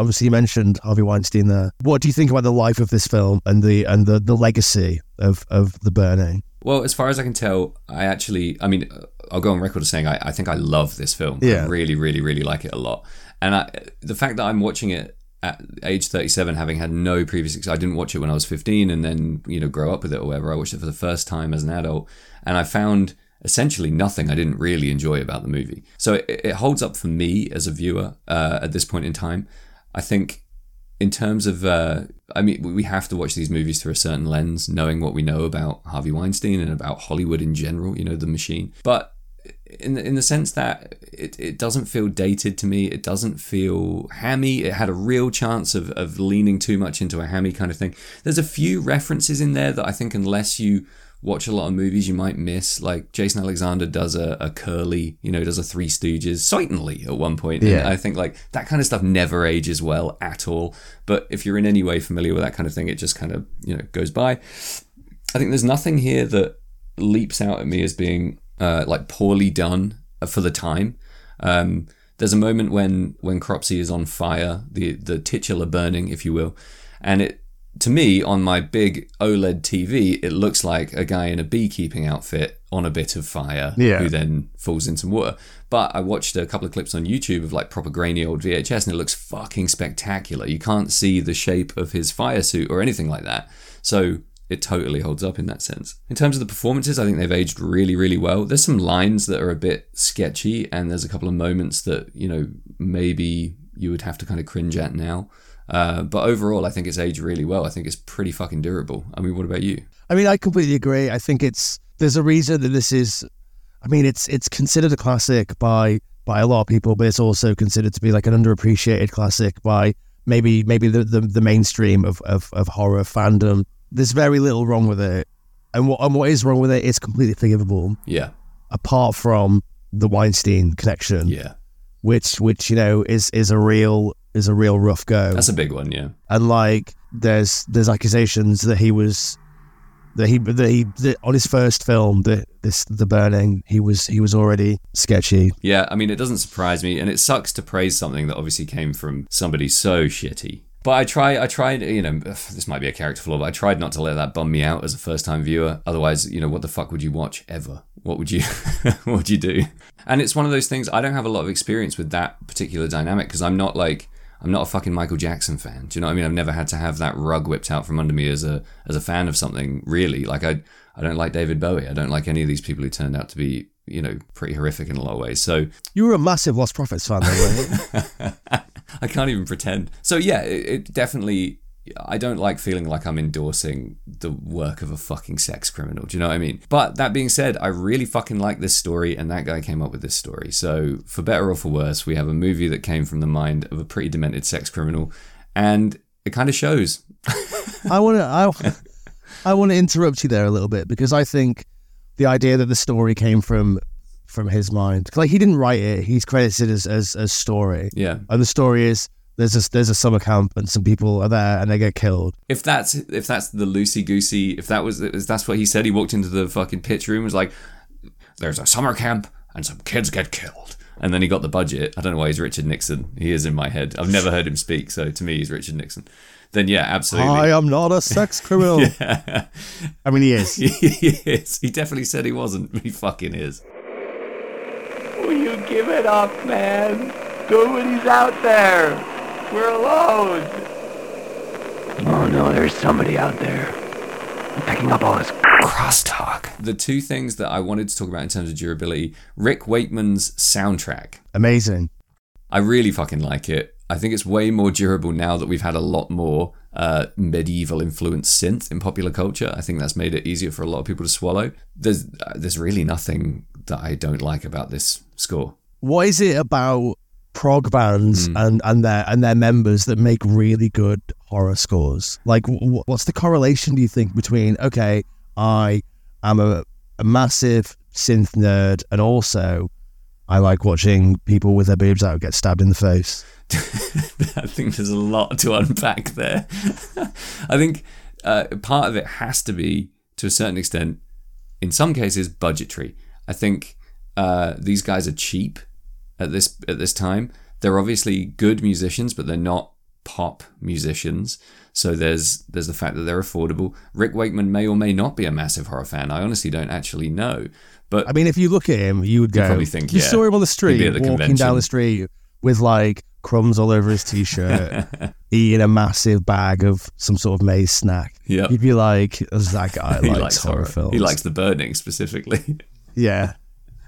Obviously you mentioned Harvey Weinstein there. What do you think about the life of this film and the and the, the legacy of of the burning? Well, as far as I can tell, I actually, I mean, uh, I'll go on record as saying I, I think I love this film. Yeah. I really, really, really like it a lot. And I, the fact that I'm watching it at age 37, having had no previous, ex- I didn't watch it when I was 15 and then, you know, grow up with it or whatever. I watched it for the first time as an adult and I found essentially nothing I didn't really enjoy about the movie. So it, it holds up for me as a viewer uh, at this point in time. I think in terms of uh, i mean we have to watch these movies through a certain lens knowing what we know about harvey weinstein and about hollywood in general you know the machine. But in the, in the sense that it, it doesn't feel dated to me it doesn't feel hammy it had a real chance of, of leaning too much into a hammy kind of thing. There's a few references in there that i think unless you watch a lot of movies you might miss like jason alexander does a, a curly you know does a three stooges certainly at one point. Yeah. I think like that kind of stuff never ages well at all. But if you're in any way familiar with that kind of thing, it just kind of you know goes by. I think there's nothing here that leaps out at me as being uh, like poorly done for the time. Um, there's a moment when when Cropsey is on fire, the the titular burning, if you will, and it to me on my big OLED TV, it looks like a guy in a beekeeping outfit on a bit of fire Yeah. who then falls into water. But I watched a couple of clips on YouTube of like proper grainy old VHS and it looks fucking spectacular. You can't see the shape of his fire suit or anything like that. So it totally holds up in that sense. In terms of the performances, I think they've aged really, really well. There's some lines that are a bit sketchy, and there's a couple of moments that, you know, maybe you would have to kind of cringe at now. Uh, but overall, I think it's aged really well. I think it's pretty fucking durable. I mean, what about you? I mean, I completely agree. I think it's there's a reason that this is. I mean, it's it's considered a classic by by a lot of people, but it's also considered to be like an underappreciated classic by maybe maybe the the, the mainstream of, of of horror fandom. There's very little wrong with it, and what and what is wrong with it is completely forgivable, Yeah, apart from the Weinstein connection, yeah, which which you know is is a real is a real rough go that's a big one. Yeah, and like there's there's accusations that he was that he that he that on his first film the this the burning he was he was already sketchy yeah. I mean, it doesn't surprise me, and it sucks to praise something that obviously came from somebody so shitty. But I try, I tried, you know, this might be a character flaw, but I tried not to let that bum me out as a first time viewer. Otherwise, you know, what the fuck would you watch ever? What would you, what would you do? And it's one of those things, I don't have a lot of experience with that particular dynamic because I'm not like, I'm not a fucking Michael Jackson fan. Do you know what I mean? I've never had to have that rug whipped out from under me as a, as a fan of something, really. Like, I, I don't like David Bowie. I don't like any of these people who turned out to be, you know, pretty horrific in a lot of ways. So, You were a massive Lostprophets fan, though, weren't you? I can't even pretend. So yeah, it, it definitely. I don't like feeling like I'm endorsing the work of a fucking sex criminal. Do you know what I mean? But that being said, I really fucking like this story, and that guy came up with this story. So for better or for worse, we have a movie that came from the mind of a pretty demented sex criminal, and it kind of shows. I want to I, I want to interrupt you there a little bit because I think the idea that the story came from from his mind, like he didn't write it, he's credited as as, as story, Yeah. and the story is there's a there's a summer camp and some people are there and they get killed. If that's if that's the loosey goosey, if that was if that's what he said, he walked into the fucking pitch room and was like, "There's a summer camp and some kids get killed." And then he got the budget. I don't know why he's Richard Nixon. He is in my head. I've never heard him speak, so to me he's Richard Nixon. Then yeah, absolutely. I am not a sex criminal. I mean, he is. he is. He definitely said he wasn't. He fucking is. Will you give it up, man? Nobody's out there. We're alone. Oh no, there's somebody out there. I'm picking up all this crosstalk. The two things that I wanted to talk about in terms of durability Rick Wakeman's soundtrack. Amazing. I really fucking like it. I think it's way more durable now that we've had a lot more uh, medieval influenced synth in popular culture. I think that's made it easier for a lot of people to swallow. There's uh, there's really nothing that I don't like about this score. What is it about prog bands and and their and their members that make really good horror scores? Like, wh- what's the correlation? Do you think between okay, I am a, a massive synth nerd, and also I like watching people with their boobs out get stabbed in the face. I think there's a lot to unpack there. I think uh, part of it has to be, to a certain extent, in some cases, budgetary. I think uh, these guys are cheap at this at this time. They're obviously good musicians, but they're not pop musicians. So there's there's the fact that they're affordable. Rick Wakeman may or may not be a massive horror fan. I honestly don't actually know. But I mean, if you look at him, you would go. probably think, you yeah, saw him on the street, the walking convention. down the street with like crumbs all over his t-shirt, eating a massive bag of some sort of maize snack. Yeah, You'd be like, that guy likes, likes horror, films. He likes the burning specifically. yeah.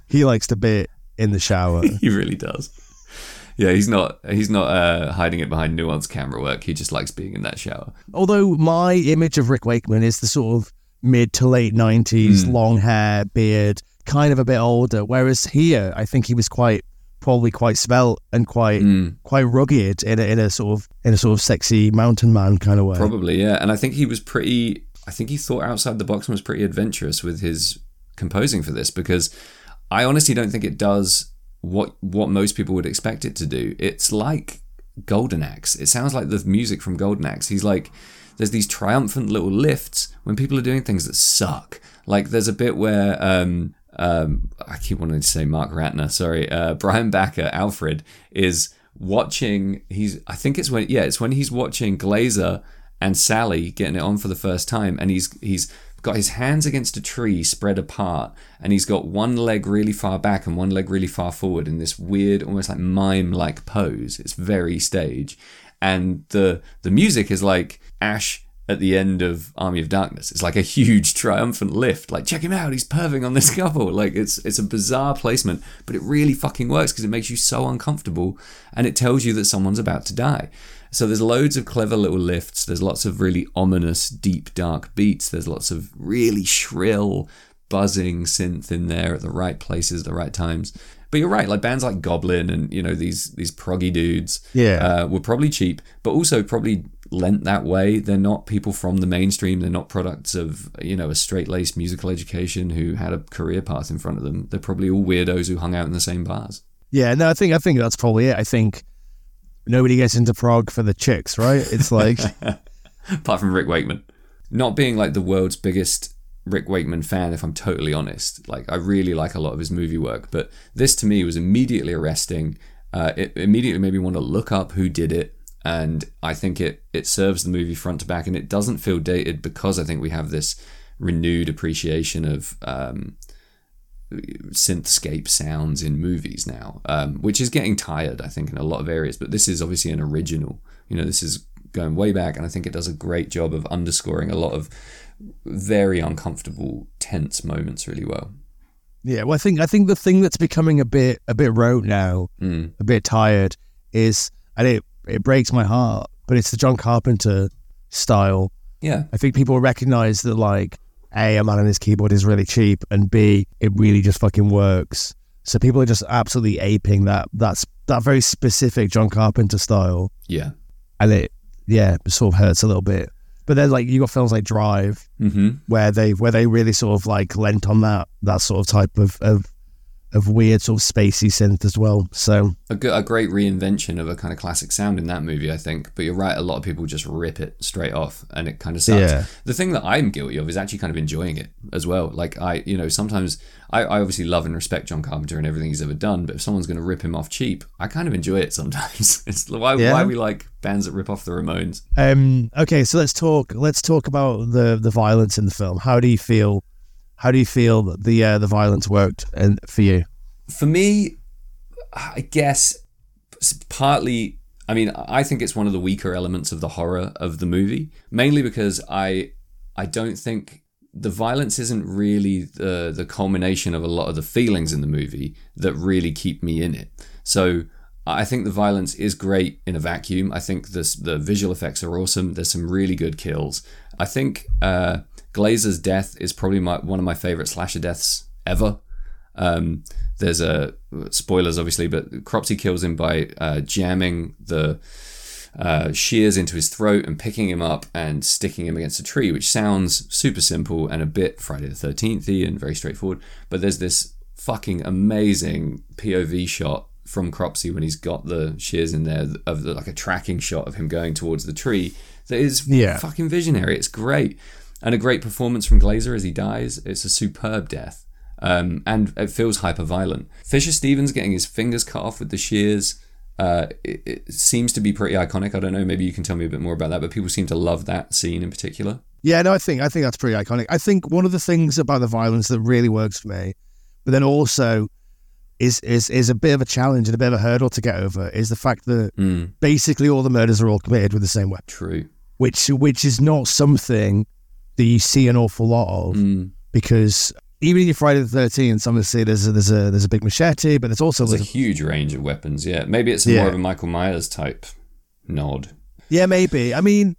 He likes to be in the shower. he really does. Yeah, he's not he's not uh, hiding it behind nuanced camera work. He just likes being in that shower. Although my image of Rick Wakeman is the sort of mid to late nineties, Hmm. long hair, beard, kind of a bit older. Whereas here, I think he was quite probably quite svelte and quite Hmm. quite rugged in a, in a sort of in a sort of sexy mountain man kind of way. Probably, yeah. And I think he was pretty. I think he thought outside the box and was pretty adventurous with his composing for this because I honestly don't think it does what what most people would expect it to do. It's like Golden Axe. It sounds like the music from Golden Axe. He's like, there's these triumphant little lifts when people are doing things that suck. Like there's a bit where um, um, I keep wanting to say Mark Ratner. Sorry, uh, Brian Backer, Alfred is watching. He's I think it's when yeah, it's when he's watching Glazer and Sally getting it on for the first time, and he's he's got his hands against a tree spread apart and he's got one leg really far back and one leg really far forward in this weird almost like mime like pose. It's very stage. And the the music is like ash at the end of army of darkness. It's like a huge triumphant lift. Like check him out he's perving on this couple. Like it's it's a bizarre placement but it really fucking works because it makes you so uncomfortable and it tells you that someone's about to die so there's loads of clever little lifts. There's lots of really ominous, deep, dark beats. There's lots of really shrill, buzzing synth in there at the right places, at the right times. But you're right, like bands like Goblin and you know these these proggy dudes, Yeah. uh, were probably cheap, but also probably lent that way. They're not people from the mainstream. They're not products of you know a straight laced musical education who had a career path in front of them. They're probably all weirdos who hung out in the same bars. Yeah, no, I think I think that's probably it. I think nobody gets into prog for the chicks, right? It's like apart from Rick Wakeman. Not being like the world's biggest Rick Wakeman fan, if I'm totally honest. Like, I really like a lot of his movie work, but this to me was immediately arresting. Uh, it immediately made me want to look up who did it. and I think it it serves the movie front to back, and it doesn't feel dated because I think we have this renewed appreciation of um, synthscape sounds in movies now, um, which is getting tired, I think, in a lot of areas. But this is obviously an original. You know, this is going way back, and I think it does a great job of underscoring a lot of very uncomfortable, tense moments really well. Yeah, well, I think I think the thing that's becoming a bit a bit rote now, Mm. a bit tired, is and it it breaks my heart, but it's the John Carpenter style. Yeah, I think people recognize that like a a man on his keyboard is really cheap, and b it really just fucking works. So people are just absolutely aping that that's that very specific John Carpenter style, yeah. and it yeah it sort of hurts a little bit. But then like you got films like Drive hmm where they where they really sort of like lent on that that sort of type of of, of weird sort of spacey synth as well. So a, good, a great reinvention of a kind of classic sound in that movie, I think. But you're right, a lot of people just rip it straight off, and it kind of sucks. Yeah. The thing that I'm guilty of is actually kind of enjoying it as well. Like I, you know, sometimes I, I obviously love and respect John Carpenter and everything he's ever done, but if someone's going to rip him off cheap, I kind of enjoy it sometimes. it's why Yeah. why we like bands that rip off the Ramones. um okay, so let's talk let's talk about the the violence in the film. How do you feel? How do you feel that the uh, the violence worked and for you? for me, I guess partly. I mean, I think it's one of the weaker elements of the horror of the movie, mainly because I, I don't think the violence isn't really the the culmination of a lot of the feelings in the movie that really keep me in it. So I think the violence is great in a vacuum. I think this the visual effects are awesome. There's some really good kills. I think uh, Glazer's death is probably my one of my favorite slasher deaths ever. Um, there's a spoilers obviously, but Cropsey kills him by uh, jamming the uh, shears into his throat and picking him up and sticking him against a tree, which sounds super simple and a bit Friday the Thirteenth and very straightforward. But there's this fucking amazing POV shot from Cropsey when he's got the shears in there of the, like a tracking shot of him going towards the tree that is Yeah. fucking visionary. It's great. And a great performance from Glazer as he dies. It's a superb death. Um, and it feels hyper violent. Fisher Stevens getting his fingers cut off with the shears. Uh, it, it seems to be pretty iconic. I don't know. Maybe you can tell me a bit more about that. But people seem to love that scene in particular. Yeah, no, I think I think that's pretty iconic. I think one of the things about the violence that really works for me, but then also is is is a bit of a challenge and a bit of a hurdle to get over is the fact that Mm, basically all the murders are all committed with the same weapon, true. which which is not something that you see an awful lot of Mm, because even in your Friday the Thirteenth, some see there's a, there's a there's a big machete, but there's also there's a there's a- huge range of weapons. Yeah, maybe it's Yeah. more of a Michael Myers type nod. yeah maybe. I mean,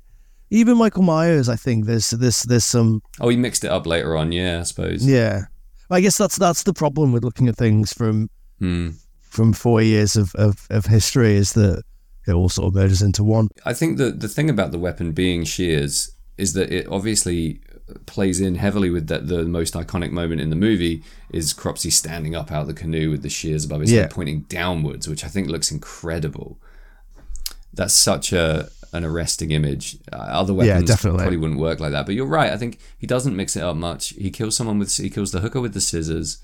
even Michael Myers, I think there's there's there's some Oh, he mixed it up later on. Yeah, I suppose. yeah. I guess that's that's the problem with looking at things from Hmm. from four years of, of, of history is that it all sort of merges into one. I think the the thing about the weapon being shears is that it obviously plays in heavily with that the most iconic moment in the movie is Cropsey standing up out of the canoe with the shears above his Yeah. head pointing downwards, which I think looks incredible. That's such a an arresting image. Uh, other Yeah, weapons definitely. probably wouldn't work like that. But you're right. I think he doesn't mix it up much. He kills someone with he kills the hooker with the scissors,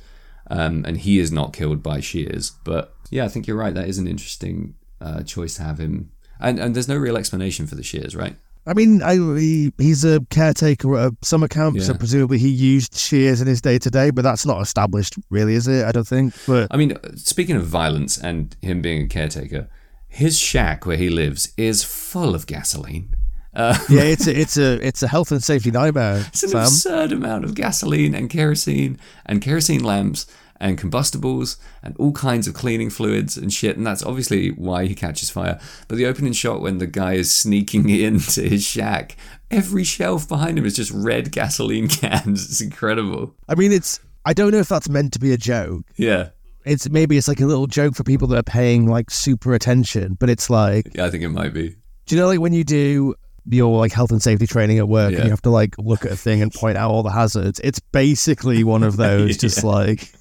um, and he is not killed by shears. But yeah, I think you're right. That is an interesting uh, choice to have him. And and there's no real explanation for the shears, right? I mean, I, he, he's a caretaker at a summer camp, so presumably he used shears in his day to day, but that's not established, really, is it? I don't think. But I mean, speaking of violence and him being a caretaker, his shack where he lives is full of gasoline. Uh, yeah, it's a it's a it's a health and safety nightmare, It's an Sam. absurd amount of gasoline and kerosene and kerosene lamps and combustibles and all kinds of cleaning fluids and shit. And that's obviously why he catches fire. But the opening shot when the guy is sneaking into his shack, every shelf behind him is just red gasoline cans. It's incredible. I mean, it's I don't know if that's meant to be a joke. Yeah. It's maybe it's like a little joke for people that are paying like super attention, but it's like Yeah, I think it might be. Do you know like when you do your like health and safety training at work Yeah. and you have to like look at a thing and point out all the hazards? It's basically one of those, just like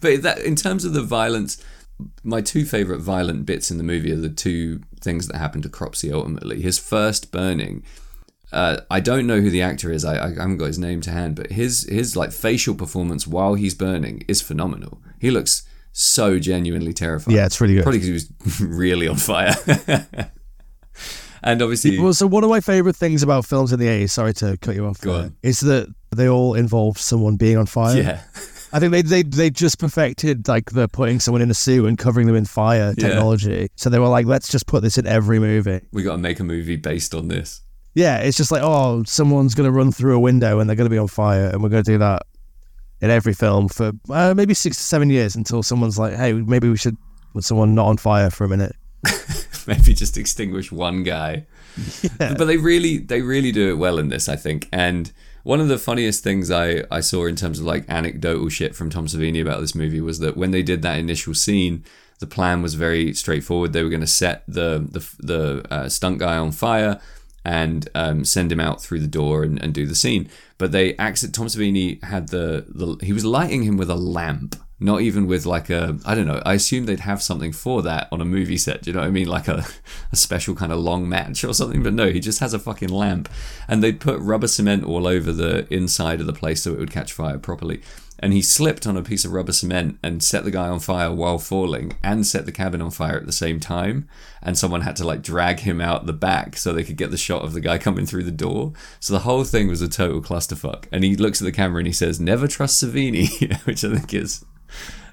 But that, in terms of the violence, my two favorite violent bits in the movie are the two things that happen to Cropsey ultimately. His first burning. Uh, I don't know who the actor is. I, I haven't got his name to hand, but his his like facial performance while he's burning is phenomenal. He looks so genuinely terrified. Yeah, it's really good. Probably because he was really on fire. and obviously, Well, so one of my favorite things about films in the 80s, sorry to cut you off, Go there, on. is that they all involve someone being on fire. yeah, I think they, they they just perfected like the putting someone in a suit and covering them in fire Yeah. technology. So they were like, let's just put this in every movie. we got to make a movie based on this. Yeah, it's just like, oh, someone's going to run through a window and they're going to be on fire, and we're going to do that in every film for uh, maybe six to seven years until someone's like, hey, maybe we should put someone not on fire for a minute. maybe just extinguish one guy. But they really they really do it well in this, I think. And one of the funniest things I, I saw in terms of like anecdotal shit from Tom Savini about this movie was that when they did that initial scene, the plan was very straightforward. They were going to set the the the uh, stunt guy on fire and um, send him out through the door and, and do the scene. But they accident Tom Savini had the, the he was lighting him with a lamp, not even with like a I don't know. I assume they'd have something for that on a movie set. Do you know what I mean? Like a, a special kind of long match or something. But no, he just has a fucking lamp, and they'd put rubber cement all over the inside of the place so it would catch fire properly. And he slipped on a piece of rubber cement and set the guy on fire while falling, and set the cabin on fire at the same time. And someone had to like drag him out the back so they could get the shot of the guy coming through the door. So the whole thing was a total clusterfuck. And he looks at the camera and he says, "Never trust Savini," which I think is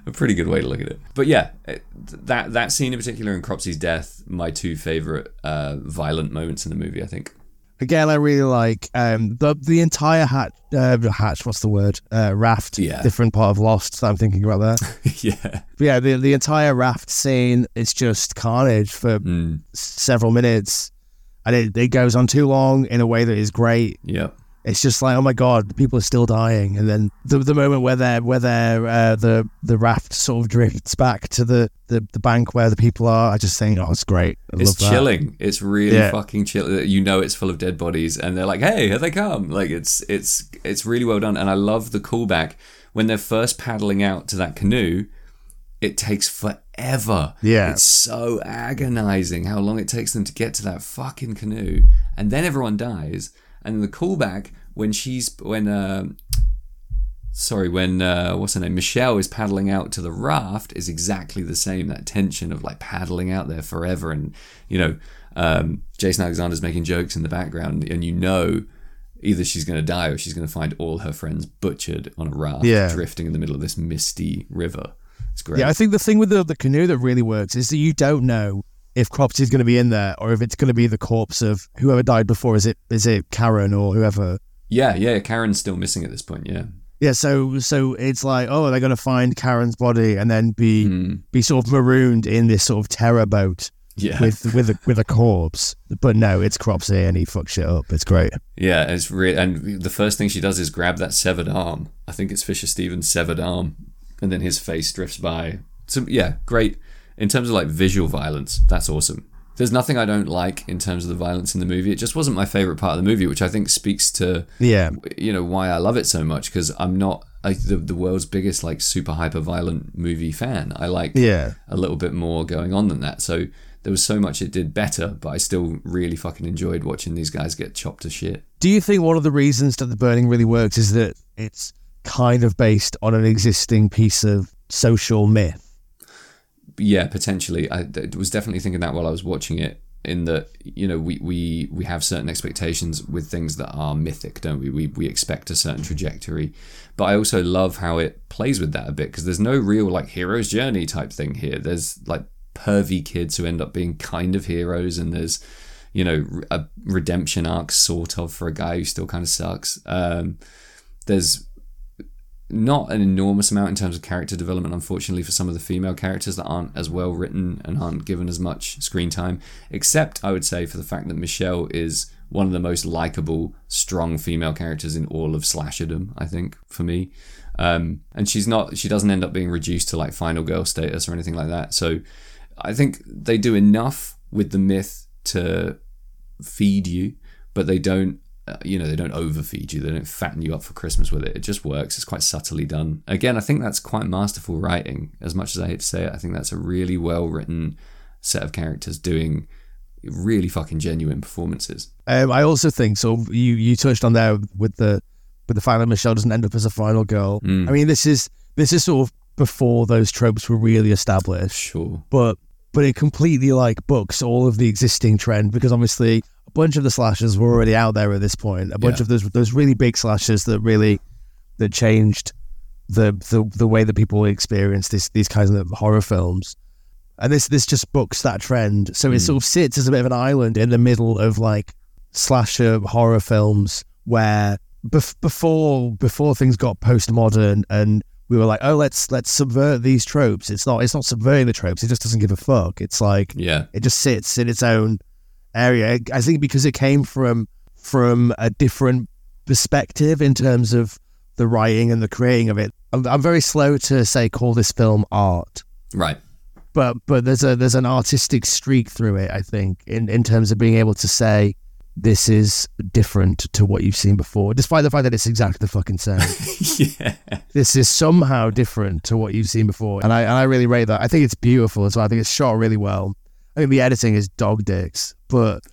a pretty good way to look at it. But yeah, it- that that scene in particular and Cropsey's death, my two favorite uh, violent moments in the movie. I think. Again, I really like um, the the entire hatch. Uh, hatch, what's the word? Uh, raft. Yeah. Different part of Lost. that I'm thinking about that. yeah. But yeah, the the entire raft scene. It's just carnage for Mm, several minutes, and it, it goes on too long in a way that is great. yeah. It's just like, oh my god, people are still dying, and then the, the moment where they're where they're uh, the the raft sort of drifts back to the, the, the bank where the people are. I just think, oh, it's great. I It's chilling. It's really Yeah. fucking chilling. You know, it's full of dead bodies, and they're like, "Hey, here they come!" Like it's it's it's really well done, and I love the callback when they're first paddling out to that canoe. It takes forever. Yeah. it's so agonizing how long it takes them to get to that fucking canoe, and then everyone dies. And the callback when she's when uh, sorry when uh, what's her name Michelle is paddling out to the raft is exactly the same. That tension of like paddling out there forever, and you know um, Jason Alexander's making jokes in the background, and you know either she's going to die or she's going to find all her friends butchered on a raft, Yeah. drifting in the middle of this misty river. It's great. Yeah, I think the thing with the, the canoe that really works is that you don't know if Cropsey's going to be in there or if it's going to be the corpse of whoever died before. Is it is it Karen or whoever? yeah, yeah. Karen's still missing at this point. Yeah, Yeah, so so it's like, oh, they're going to find Karen's body and then be Hmm. be sort of marooned in this sort of terror boat yeah. with with a, with a corpse. But no, it's Cropsey and he fucks shit up. It's great. Yeah, it's real. And the first thing she does is grab that severed arm. I think it's Fisher Stevens' severed arm, and then his face drifts by. So yeah, great. In terms of like visual violence, that's awesome. There's nothing I don't like in terms of the violence in the movie. It just wasn't my favorite part of the movie, which I think speaks to Yeah, you know why I love it so much because I'm not like the the world's biggest like super hyper violent movie fan. I like yeah. a little bit more going on than that. So there was so much it did better, but I still really fucking enjoyed watching these guys get chopped to shit. Do you think one of the reasons that the burning really works is that it's kind of based on an existing piece of social myth? Yeah potentially. I was definitely thinking that while i was watching it in that you know we we we have certain expectations with things that are mythic don't we? We, we expect a certain trajectory. But i also love how it plays with that a bit because there's no real like hero's journey type thing here. There's like pervy kids who end up being kind of heroes and there's you know a redemption arc sort of for a guy who still kind of sucks. Um there's not an enormous amount in terms of character development, unfortunately, for some of the female characters that aren't as well written and aren't given as much screen time. Except, I would say, for the fact that Michelle is one of the most likable, strong female characters in all of slasherdom. I think for me, um, and she's not. She doesn't end up being reduced to like final girl status or anything like that. So, I think they do enough with the myth to feed you, but they don't. Uh, you know, they don't overfeed you. They don't fatten you up for Christmas with it. It just works. It's quite subtly done. Again, I think that's quite masterful writing. As much as I hate to say it, I think that's a really well written set of characters doing really fucking genuine performances. Um, I also think so. You you touched on there with the with the fact that Michelle doesn't end up as a final girl. Mm. I mean, this is this is sort of before those tropes were really established. Sure. But but it completely like books all of the existing trend because obviously bunch of the slashers were already out there at this point. A bunch Yeah. of those those really big slashers that really that changed the the the way that people experience this these kinds of horror films. And this this just books that trend. So it hmm. sort of sits as a bit of an island in the middle of like slasher horror films where bef- before before things got postmodern and we were like, oh, let's let's subvert these tropes. It's not it's not subverting the tropes. It just doesn't give a fuck. It's like Yeah. it just sits in its own area. I think because it came from from a different perspective in terms of the writing and the creating of it. I'm, I'm very slow to say call this film art, Right. but but there's a there's an artistic streak through it. I think in in terms of being able to say this is different to what you've seen before, despite the fact that it's exactly the fucking same. yeah. this is somehow different to what you've seen before, and I and I really rate that. I think it's beautiful as well. I think it's shot really well. I mean, the editing is dog dicks, but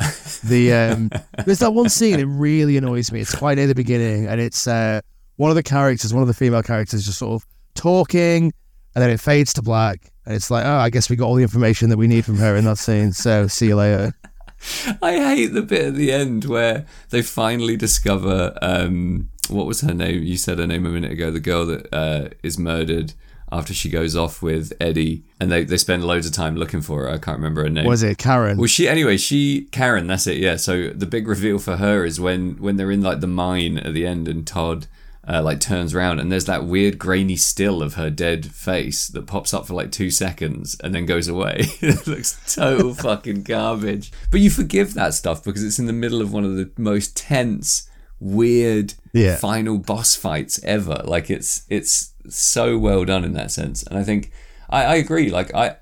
the um, there's that one scene it really annoys me. It's quite near the beginning, and it's uh, one of the characters, one of the female characters, just sort of talking, and then it fades to black, and it's like, oh, I guess we got all the information that we need from her in that scene. So see you later. I hate the bit at the end where they finally discover um, what was her name? You said her name a minute ago. The girl that uh, is murdered after she goes off with Eddie, and they, they spend loads of time looking for her. I can't remember her name. Was it Karen? Well, she anyway. She Karen. That's it. Yeah. So the big reveal for her is when when they're in like the mine at the end, and Todd uh, like turns around, and there's that weird grainy still of her dead face that pops up for like two seconds and then goes away. it looks total fucking garbage. But you forgive that stuff because it's in the middle of one of the most tense, weird Yeah. final boss fights ever. Like it's it's so well done in that sense, and I think I, I agree. Like I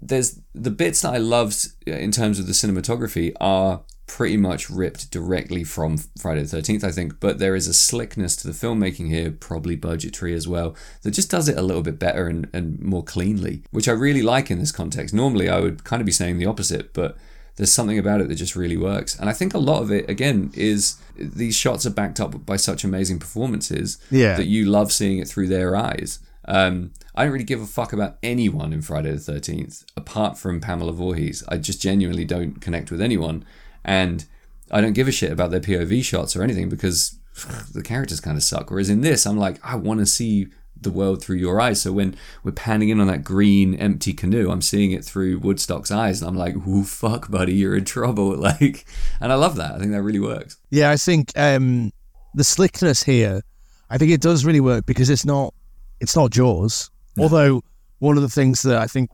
there's the bits that I loved uh, in terms of the cinematography are pretty much ripped directly from Friday the 13th, I think, but there is a slickness to the filmmaking here, probably budgetary as well, that just does it a little bit better and, and more cleanly, which I really like in this context. Normally, I would kind of be saying the opposite, but there's something about it that just really works. And I think a lot of it, again, is these shots are backed up by such amazing performances Yeah. that you love seeing it through their eyes. Um, I don't really give a fuck about anyone in Friday the Thirteenth apart from Pamela Voorhees. I just genuinely don't connect with anyone, and I don't give a shit about their POV shots or anything because the characters kind of suck. Whereas in this, I'm like, I want to see the world through your eyes. So when we're panning in on that green empty canoe, I'm seeing it through Woodstock's eyes, and I'm like, "Ooh, fuck, buddy, you're in trouble!" Like, and I love that. I think that really works. Yeah, I think um, the slickness here, I think it does really work because it's not it's not Jaws. Although one of the things that I think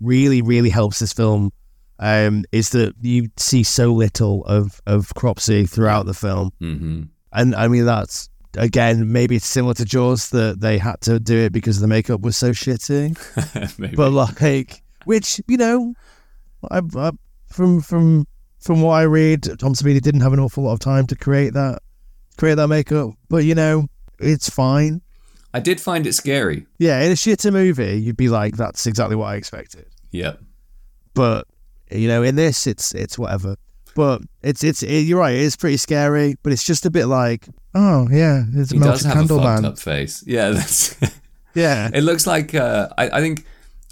really really helps this film um, is that you see so little of of Cropsey throughout the film, hmm and I mean that's again maybe it's similar to Jaws that they had to do it because the makeup was so shitty. But like which you know I, I, from from from what I read Tom Savini didn't have an awful lot of time to create that create that makeup but you know it's fine I did find it scary. yeah in a shitter movie you'd be like that's exactly what I expected Yeah. but you know in this it's it's whatever but it's it's it, you're right it is pretty scary but it's just a bit like oh yeah it's a He does have a fucked man up face. Yeah, that's. yeah it looks like. Uh, I, I think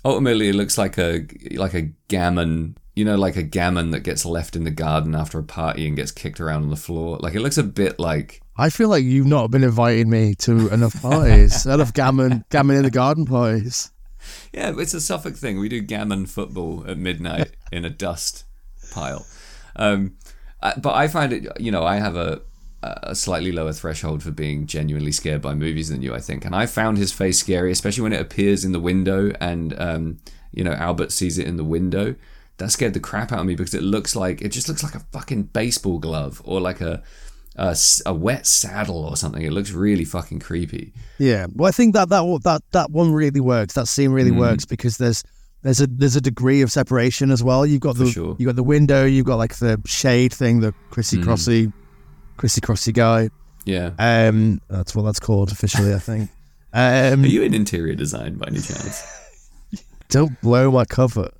ultimately it looks like a like a gammon. You know, like a gammon that gets left in the garden after a party and gets kicked around on the floor. Like it looks a bit like. I feel like you've not been inviting me to enough parties enough gammon gammon in the garden parties Yeah, it's a Suffolk thing. We do gammon football at midnight in a dust pile. Um, I- but I find it, you know, I have a, a slightly lower threshold for being genuinely scared by movies than you, I think. And I found his face scary, especially when it appears in the window and, um, you know, Albert sees it in the window. That scared the crap out of me because it looks like, it just looks like a fucking baseball glove or like a a wet saddle or something. It looks really fucking creepy. Yeah, well, I think that that that that one really works. That scene really Mm. works because there's there's a there's a degree of separation as well. You've got For the sure. you got the window. You've got like the shade thing, the Chrissy Mm. Crossy, Chrissy Crossy guy. Yeah. Um, that's what that's called officially, I think. Um, Are you in interior design by any chance? don't blow my cover.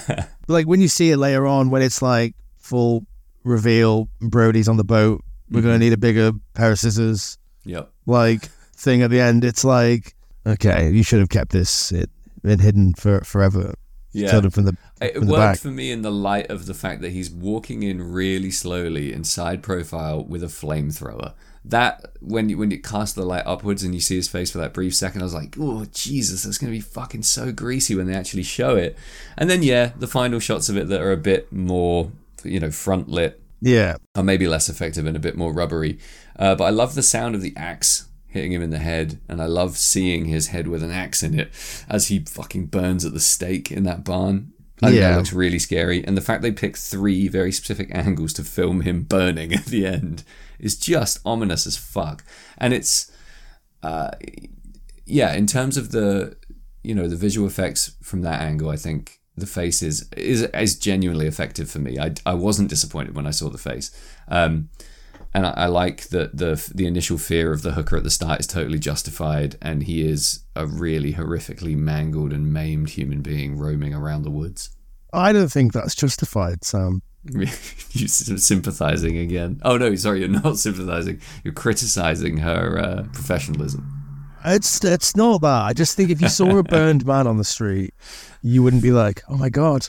like when you see it later on, when it's like full reveal, Brody's on the boat. We're Mm-hmm. gonna need a bigger pair of scissors. Yep. like thing at the end. It's like, okay, you should have kept this it, been hidden for forever. Yeah. from the It from the worked back. for me in the light of the fact that he's walking in really slowly in side profile with a flamethrower. That when you when you cast the light upwards and you see his face for that brief second, I was like, "Oh Jesus, that's gonna be fucking so greasy when they actually show it." And then yeah, the final shots of it that are a bit more, you know, front lit Yeah, are maybe less effective and a bit more rubbery. Uh, but I love the sound of the axe hitting him in the head, and I love seeing his head with an axe in it as he fucking burns at the stake in that barn. I think Yeah. that looks really scary. And the fact they picked three very specific angles to film him burning at the end is just ominous as fuck. And it's, uh, yeah, in terms of the, you know, the visual effects from that angle, I think the face is is, is genuinely effective for me. I, I wasn't disappointed when I saw the face. Um, and I, I like that the the initial fear of the hooker at the start is totally justified, and he is a really horrifically mangled and maimed human being roaming around the woods. I don't think that's justified, Sam. You're sympathizing again? Oh no, sorry, you're not sympathizing. You're criticizing her uh, professionalism. It's it's not that. I just think if you saw a burned man on the street, you wouldn't be like, "Oh my god."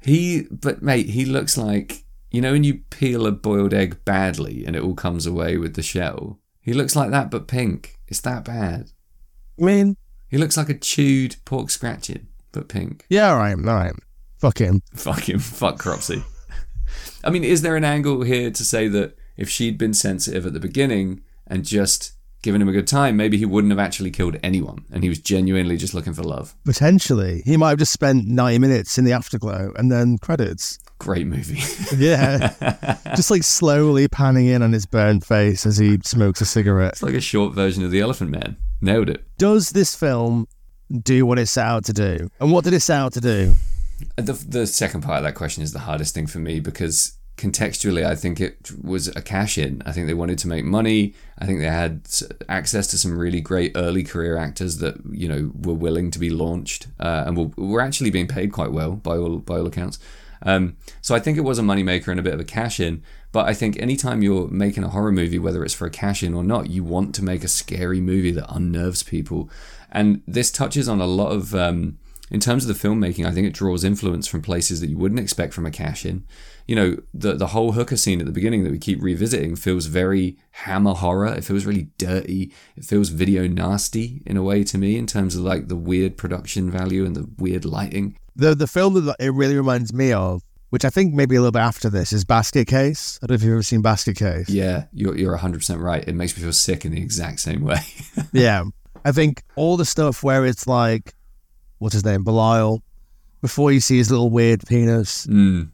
He, but mate, he looks like you know when you peel a boiled egg badly and it all comes away with the shell. He looks like that, but pink. It's that bad. I mean, He looks like a chewed pork scratching, but pink. yeah, all right, all right. Fuck him. Fuck him. Fuck Cropsey. I mean, is there an angle here to say that if she'd been sensitive at the beginning and just given him a good time, maybe he wouldn't have actually killed anyone and he was genuinely just looking for love? Potentially, he might have just spent ninety minutes in the afterglow and then credits. Great movie. Yeah, just like slowly panning in on his burned face as he smokes a cigarette. it's like a short version of The Elephant Man. Nailed it. Does this film do what it set out to do? And what did it set out to do? The, the second part of that question is the hardest thing for me because contextually, I think it was a cash in. I think they wanted to make money. I think they had access to some really great early career actors that you know were willing to be launched uh, and were, were actually being paid quite well by all by all accounts. Um, so I think it was a moneymaker and a bit of a cash in. But I think anytime you're making a horror movie, whether it's for a cash in or not, you want to make a scary movie that unnerves people. And this touches on a lot of, um, in terms of the filmmaking, I think it draws influence from places that you wouldn't expect from a cash in. You know, the the whole hooker scene at the beginning that we keep revisiting feels very hammer horror. It feels really dirty. It feels video nasty in a way to me in terms of like the weird production value and the weird lighting. The the film that it really reminds me of, which I think maybe a little bit after this, is Basket Case. I don't know if you've ever seen Basket Case. Yeah, you're you're 100% right. It makes me feel sick in the exact same way. yeah. I think all the stuff where it's like, what's his name, Belial, before you see his little weird penis, mm.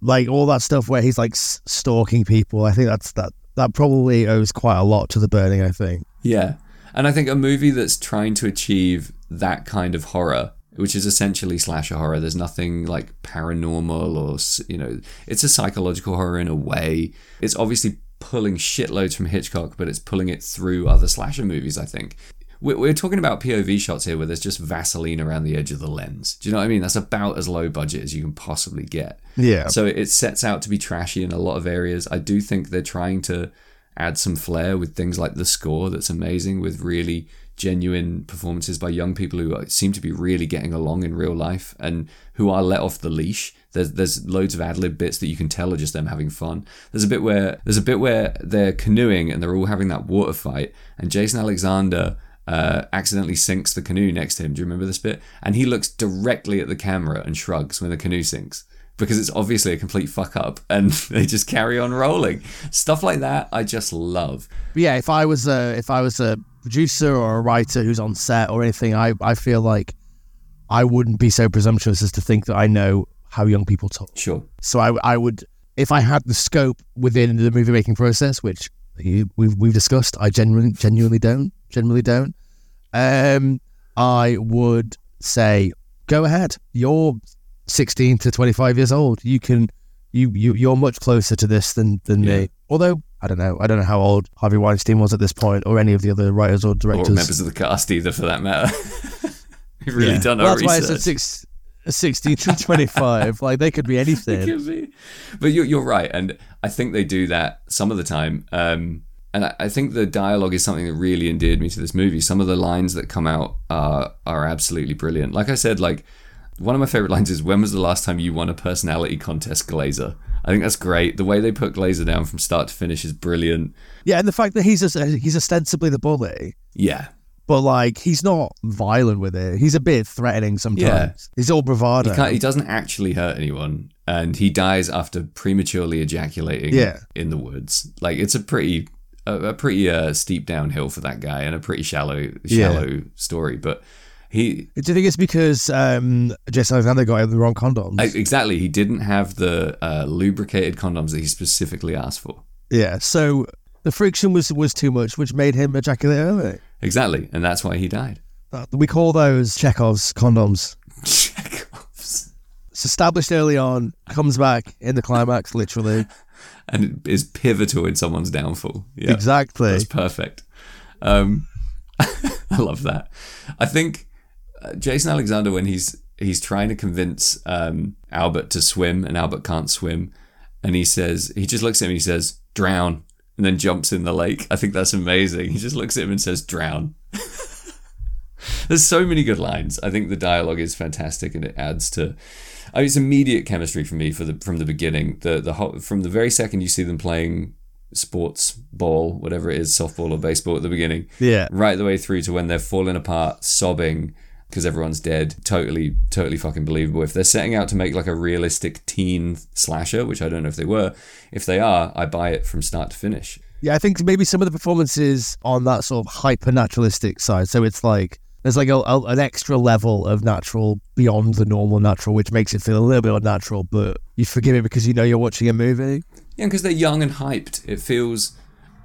like all that stuff where he's like stalking people. I think that's that. That probably owes quite a lot to the burning. I think. Yeah. And I think a movie that's trying to achieve that kind of horror, which is essentially slasher horror, there's nothing like paranormal or, you know, it's a psychological horror in a way. It's obviously pulling shitloads from Hitchcock, but it's pulling it through other slasher movies, I think. We're, we're talking about POV shots here where there's just Vaseline around the edge of the lens. Do you know what I mean? That's about as low budget as you can possibly get. Yeah. So it sets out to be trashy in a lot of areas. I do think they're trying to add some flair with things like the score that's amazing with really genuine performances by young people who seem to be really getting along in real life and who are let off the leash. There's there's loads of ad lib bits that you can tell are just them having fun. There's a bit where there's a bit where they're canoeing and they're all having that water fight and Jason Alexander uh, accidentally sinks the canoe next to him. Do you remember this bit? And he looks directly at the camera and shrugs when the canoe sinks because it's obviously a complete fuck up and they just carry on rolling. Stuff like that I just love. Yeah, if I was a if I was a producer or a writer who's on set or anything, I I feel like I wouldn't be so presumptuous as to think that I know how young people talk. Sure. So I I would if I had the scope within the movie making process, which you- we've we've discussed, I genuinely genuinely don't genuinely don't. Um, I would say go ahead. You're 16 to 25 years old. You can you you you're much closer to this than than Yeah. me. Although I don't know, I don't know how old Harvey Weinstein was at this point, or any of the other writers or directors, Or members of the cast either for that matter. We've really Yeah. done well, our that's why it's a six, 16 to 25. like they could be anything. could be. But you're, you're right. And I think they do that some of the time. Um, and I, I think the dialogue is something that really endeared me to this movie. Some of the lines that come out are, are absolutely brilliant. Like I said, like one of my favorite lines is, "When was the last time you won a personality contest, Glazer?" I think that's great. The way they put Glazer down from start to finish is brilliant. Yeah, and the fact that he's a, he's ostensibly the bully, Yeah, but like he's not violent with it. He's a bit threatening sometimes. Yeah. He's all bravado. he, he doesn't actually hurt anyone, and he dies after prematurely ejaculating Yeah. in the woods. Like it's a pretty a, a pretty uh, steep downhill for that guy, and a pretty shallow Yeah. shallow story. But he Do you think it's because um, Jason Alexander got him the wrong condoms? Exactly he didn't have the uh, lubricated condoms that he specifically asked for. yeah, so the friction was was too much, which made him ejaculate early. Exactly, and that's why he died. Uh, We call those Chekhov's condoms. Chekhov's. It's established early on, comes back in the climax, literally. and it is pivotal in someone's downfall. Yeah, Exactly. That's perfect. Um, I love that. I think Jason Alexander, when he's he's trying to convince um, Albert to swim, and Albert can't swim, and he says he just looks at him and he says drown, and then jumps in the lake. I think that's amazing. He just looks at him and says drown. There's so many good lines. I think the dialogue is fantastic, and it adds to. I mean, it's immediate chemistry for me for the from the beginning. The the whole, from the very second you see them playing sports ball, whatever it is, softball or baseball at the beginning, Yeah. right the way through to when they're falling apart, sobbing because everyone's dead. Totally, totally fucking believable. If they're setting out to make like a realistic teen slasher, which I don't know if they were, if they are, I buy it from start to finish. Yeah, I think maybe some of the performances on that sort of hyper naturalistic side. So it's like there's like a, a- an extra level of natural beyond the normal natural, which makes it feel a little bit unnatural, but you forgive it because you know you're watching a movie. Yeah, because they're young and hyped. It feels.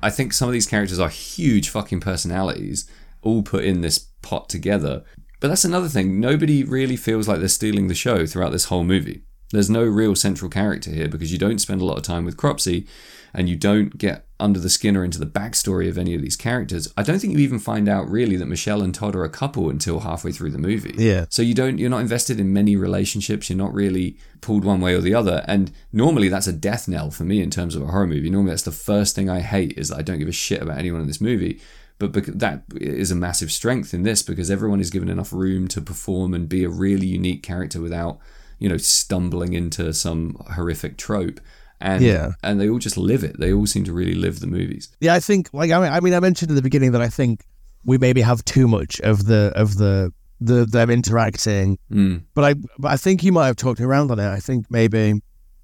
I think some of these characters are huge fucking personalities, all put in this pot together. But that's another thing. Nobody really feels like they're stealing the show throughout this whole movie. There's no real central character here because you don't spend a lot of time with Cropsy and you don't get under the skin or into the backstory of any of these characters. I don't think you even find out really that Michelle and Todd are a couple until halfway through the movie. Yeah. So you don't you're not invested in many relationships, you're not really pulled one way or the other. And normally that's a death knell for me in terms of a horror movie. Normally that's the first thing I hate is that I don't give a shit about anyone in this movie. But that is a massive strength in this because everyone is given enough room to perform and be a really unique character without, you know, stumbling into some horrific trope. And Yeah. and they all just live it. They all seem to really live the movies. Yeah, I think like I mean, I mean I mentioned at the beginning that I think we maybe have too much of the of the the them interacting, Mm. but I but I think you might have talked around on it. I think maybe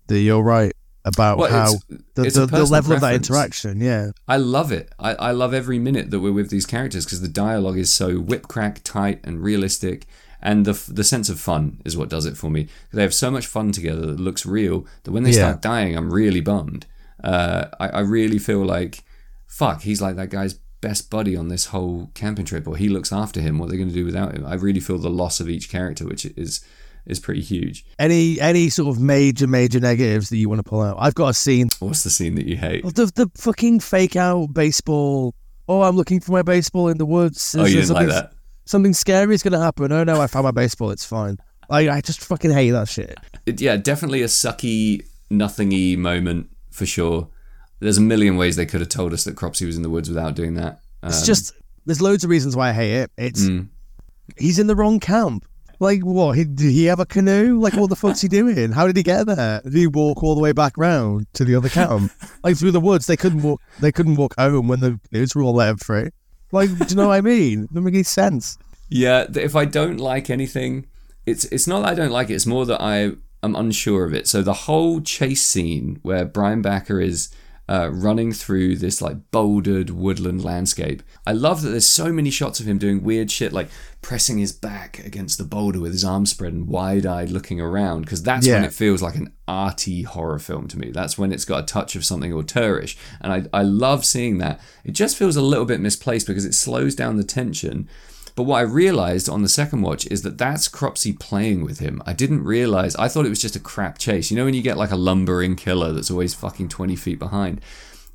that you're right about Well, how it's- the, it's the, level of that interaction. Yeah, I love it. I, I love every minute that we're with these characters because the dialogue is so whip crack tight and realistic, and the the sense of fun is what does it for me. They have so much fun together that looks real that when they Yeah. start dying, I'm really bummed. Uh, I, I really feel like, fuck, he's like that guy's best buddy on this whole camping trip, or he looks after him. What are they going to do without him? I really feel the loss of each character, which is is pretty huge. any any sort of major major negatives that you want to pull out? I've got a scene. What's the scene that you hate? The the fucking fake out baseball. Oh, I'm looking for my baseball in the woods. Oh, you didn't like that? Something scary is going to happen. Oh no, I found my baseball. It's fine. I I just fucking hate that shit. it, yeah, definitely a sucky, nothingy moment for sure. There's a million ways they could have told us that Cropsy was in the woods without doing that. It's Um, just there's loads of reasons why I hate it. It's mm. he's in the wrong camp. Like what? He, did he have a canoe? Like what the fuck's he doing? How did he get there? Did he walk all the way back round to the other camp? like through the woods? They couldn't walk. They couldn't walk home when the canoes were all let free. Like, do you know what I mean? Doesn't make any sense. yeah. If I don't like anything, it's it's not that I don't like it. It's more that I am unsure of it. So the whole chase scene where Brian Backer is. Uh, running through this like bouldered woodland landscape. I love that there's so many shots of him doing weird shit like pressing his back against the boulder with his arms spread and wide eyed looking around because that's when it feels like an arty horror film to me. That's when it's got a touch of something auteurish. And I, I love seeing that. It just feels a little bit misplaced because it slows down the tension. But what I realized on the second watch is that that's Cropsy playing with him. I didn't realize, I thought it was just a crap chase. You know, when you get like a lumbering killer that's always fucking 20 feet behind?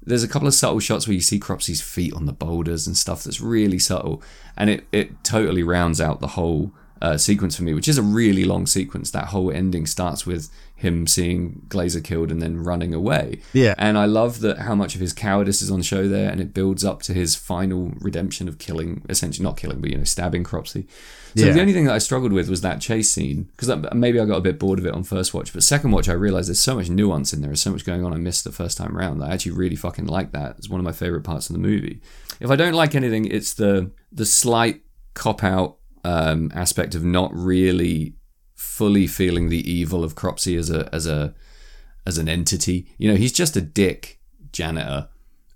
There's a couple of subtle shots where you see Cropsy's feet on the boulders and stuff that's really subtle. And it, it totally rounds out the whole uh, sequence for me, which is a really long sequence. That whole ending starts with him seeing Glazer killed and then running away. Yeah. And I love that how much of his cowardice is on show there, and it builds up to his final redemption of killing, essentially not killing, but you know, stabbing Cropsey. So Yeah. the only thing that I struggled with was that chase scene because maybe I got a bit bored of it on first watch, but second watch I realized there's so much nuance in there, there's so much going on I missed the first time around. that I actually really fucking like that. It's one of my favorite parts of the movie. If I don't like anything, it's the the slight cop out um, aspect of not really fully feeling the evil of Cropsy as a as a as an entity. You know, he's just a dick janitor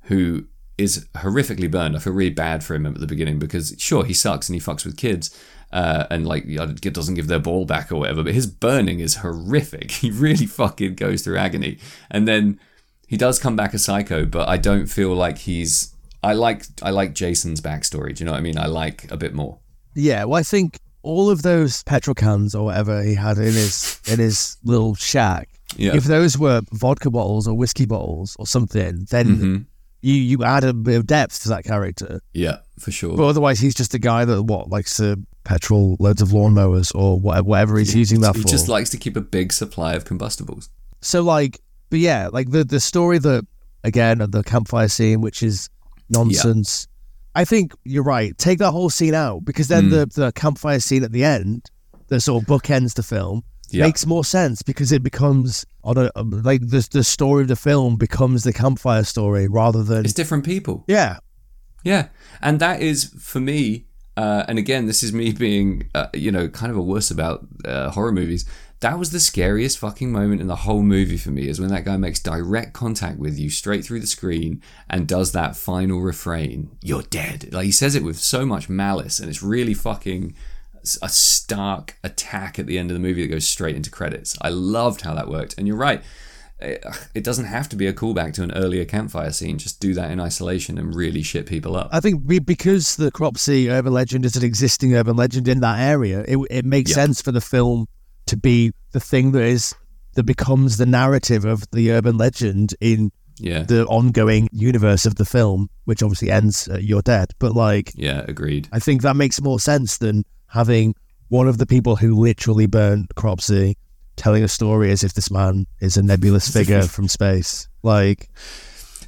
who is horrifically burned. I feel really bad for him at the beginning because sure he sucks and he fucks with kids. Uh, and like doesn't give their ball back or whatever, but his burning is horrific. He really fucking goes through agony, and then he does come back a psycho. But I don't feel like he's. I like I like Jason's backstory. Do you know what I mean? I like a bit more. Yeah, well, I think all of those petrol cans or whatever he had in his in his little shack, Yeah. if those were vodka bottles or whiskey bottles or something, then Mhm. you you add a bit of depth to that character. Yeah, for sure. But otherwise, he's just a guy that what likes to petrol loads of lawnmowers or whatever, whatever he's using that he for. He just likes to keep a big supply of combustibles. so like, but yeah, like the the story that again of the campfire scene, which is nonsense. I think you're right. Take that whole scene out because then Mm. the the campfire scene at the end, the sort of bookends the film, Yeah. makes more sense because it becomes on a like the the story of the film becomes the campfire story rather than It's different people. yeah Yeah, and that is for me. Uh, and again, this is me being, uh, you know, kind of a worse about uh, horror movies. That was the scariest fucking moment in the whole movie for me. Is when that guy makes direct contact with you straight through the screen and does that final refrain, "You're dead." Like he says it with so much malice, and it's really fucking a stark attack at the end of the movie that goes straight into credits. I loved how that worked, and you're right. It it doesn't have to be a callback to an earlier campfire scene. Just do that in isolation and really shit people up. I think be- because the Cropsey urban legend is an existing urban legend in that area, it, it makes Yeah. sense for the film to be the thing that is that becomes the narrative of the urban legend in Yeah. the ongoing universe of the film, which obviously ends at "You're Dead." But like, yeah, agreed. I think that makes more sense than having one of the people who literally burnt Cropsey telling a story as if this man is a nebulous figure from space. Like,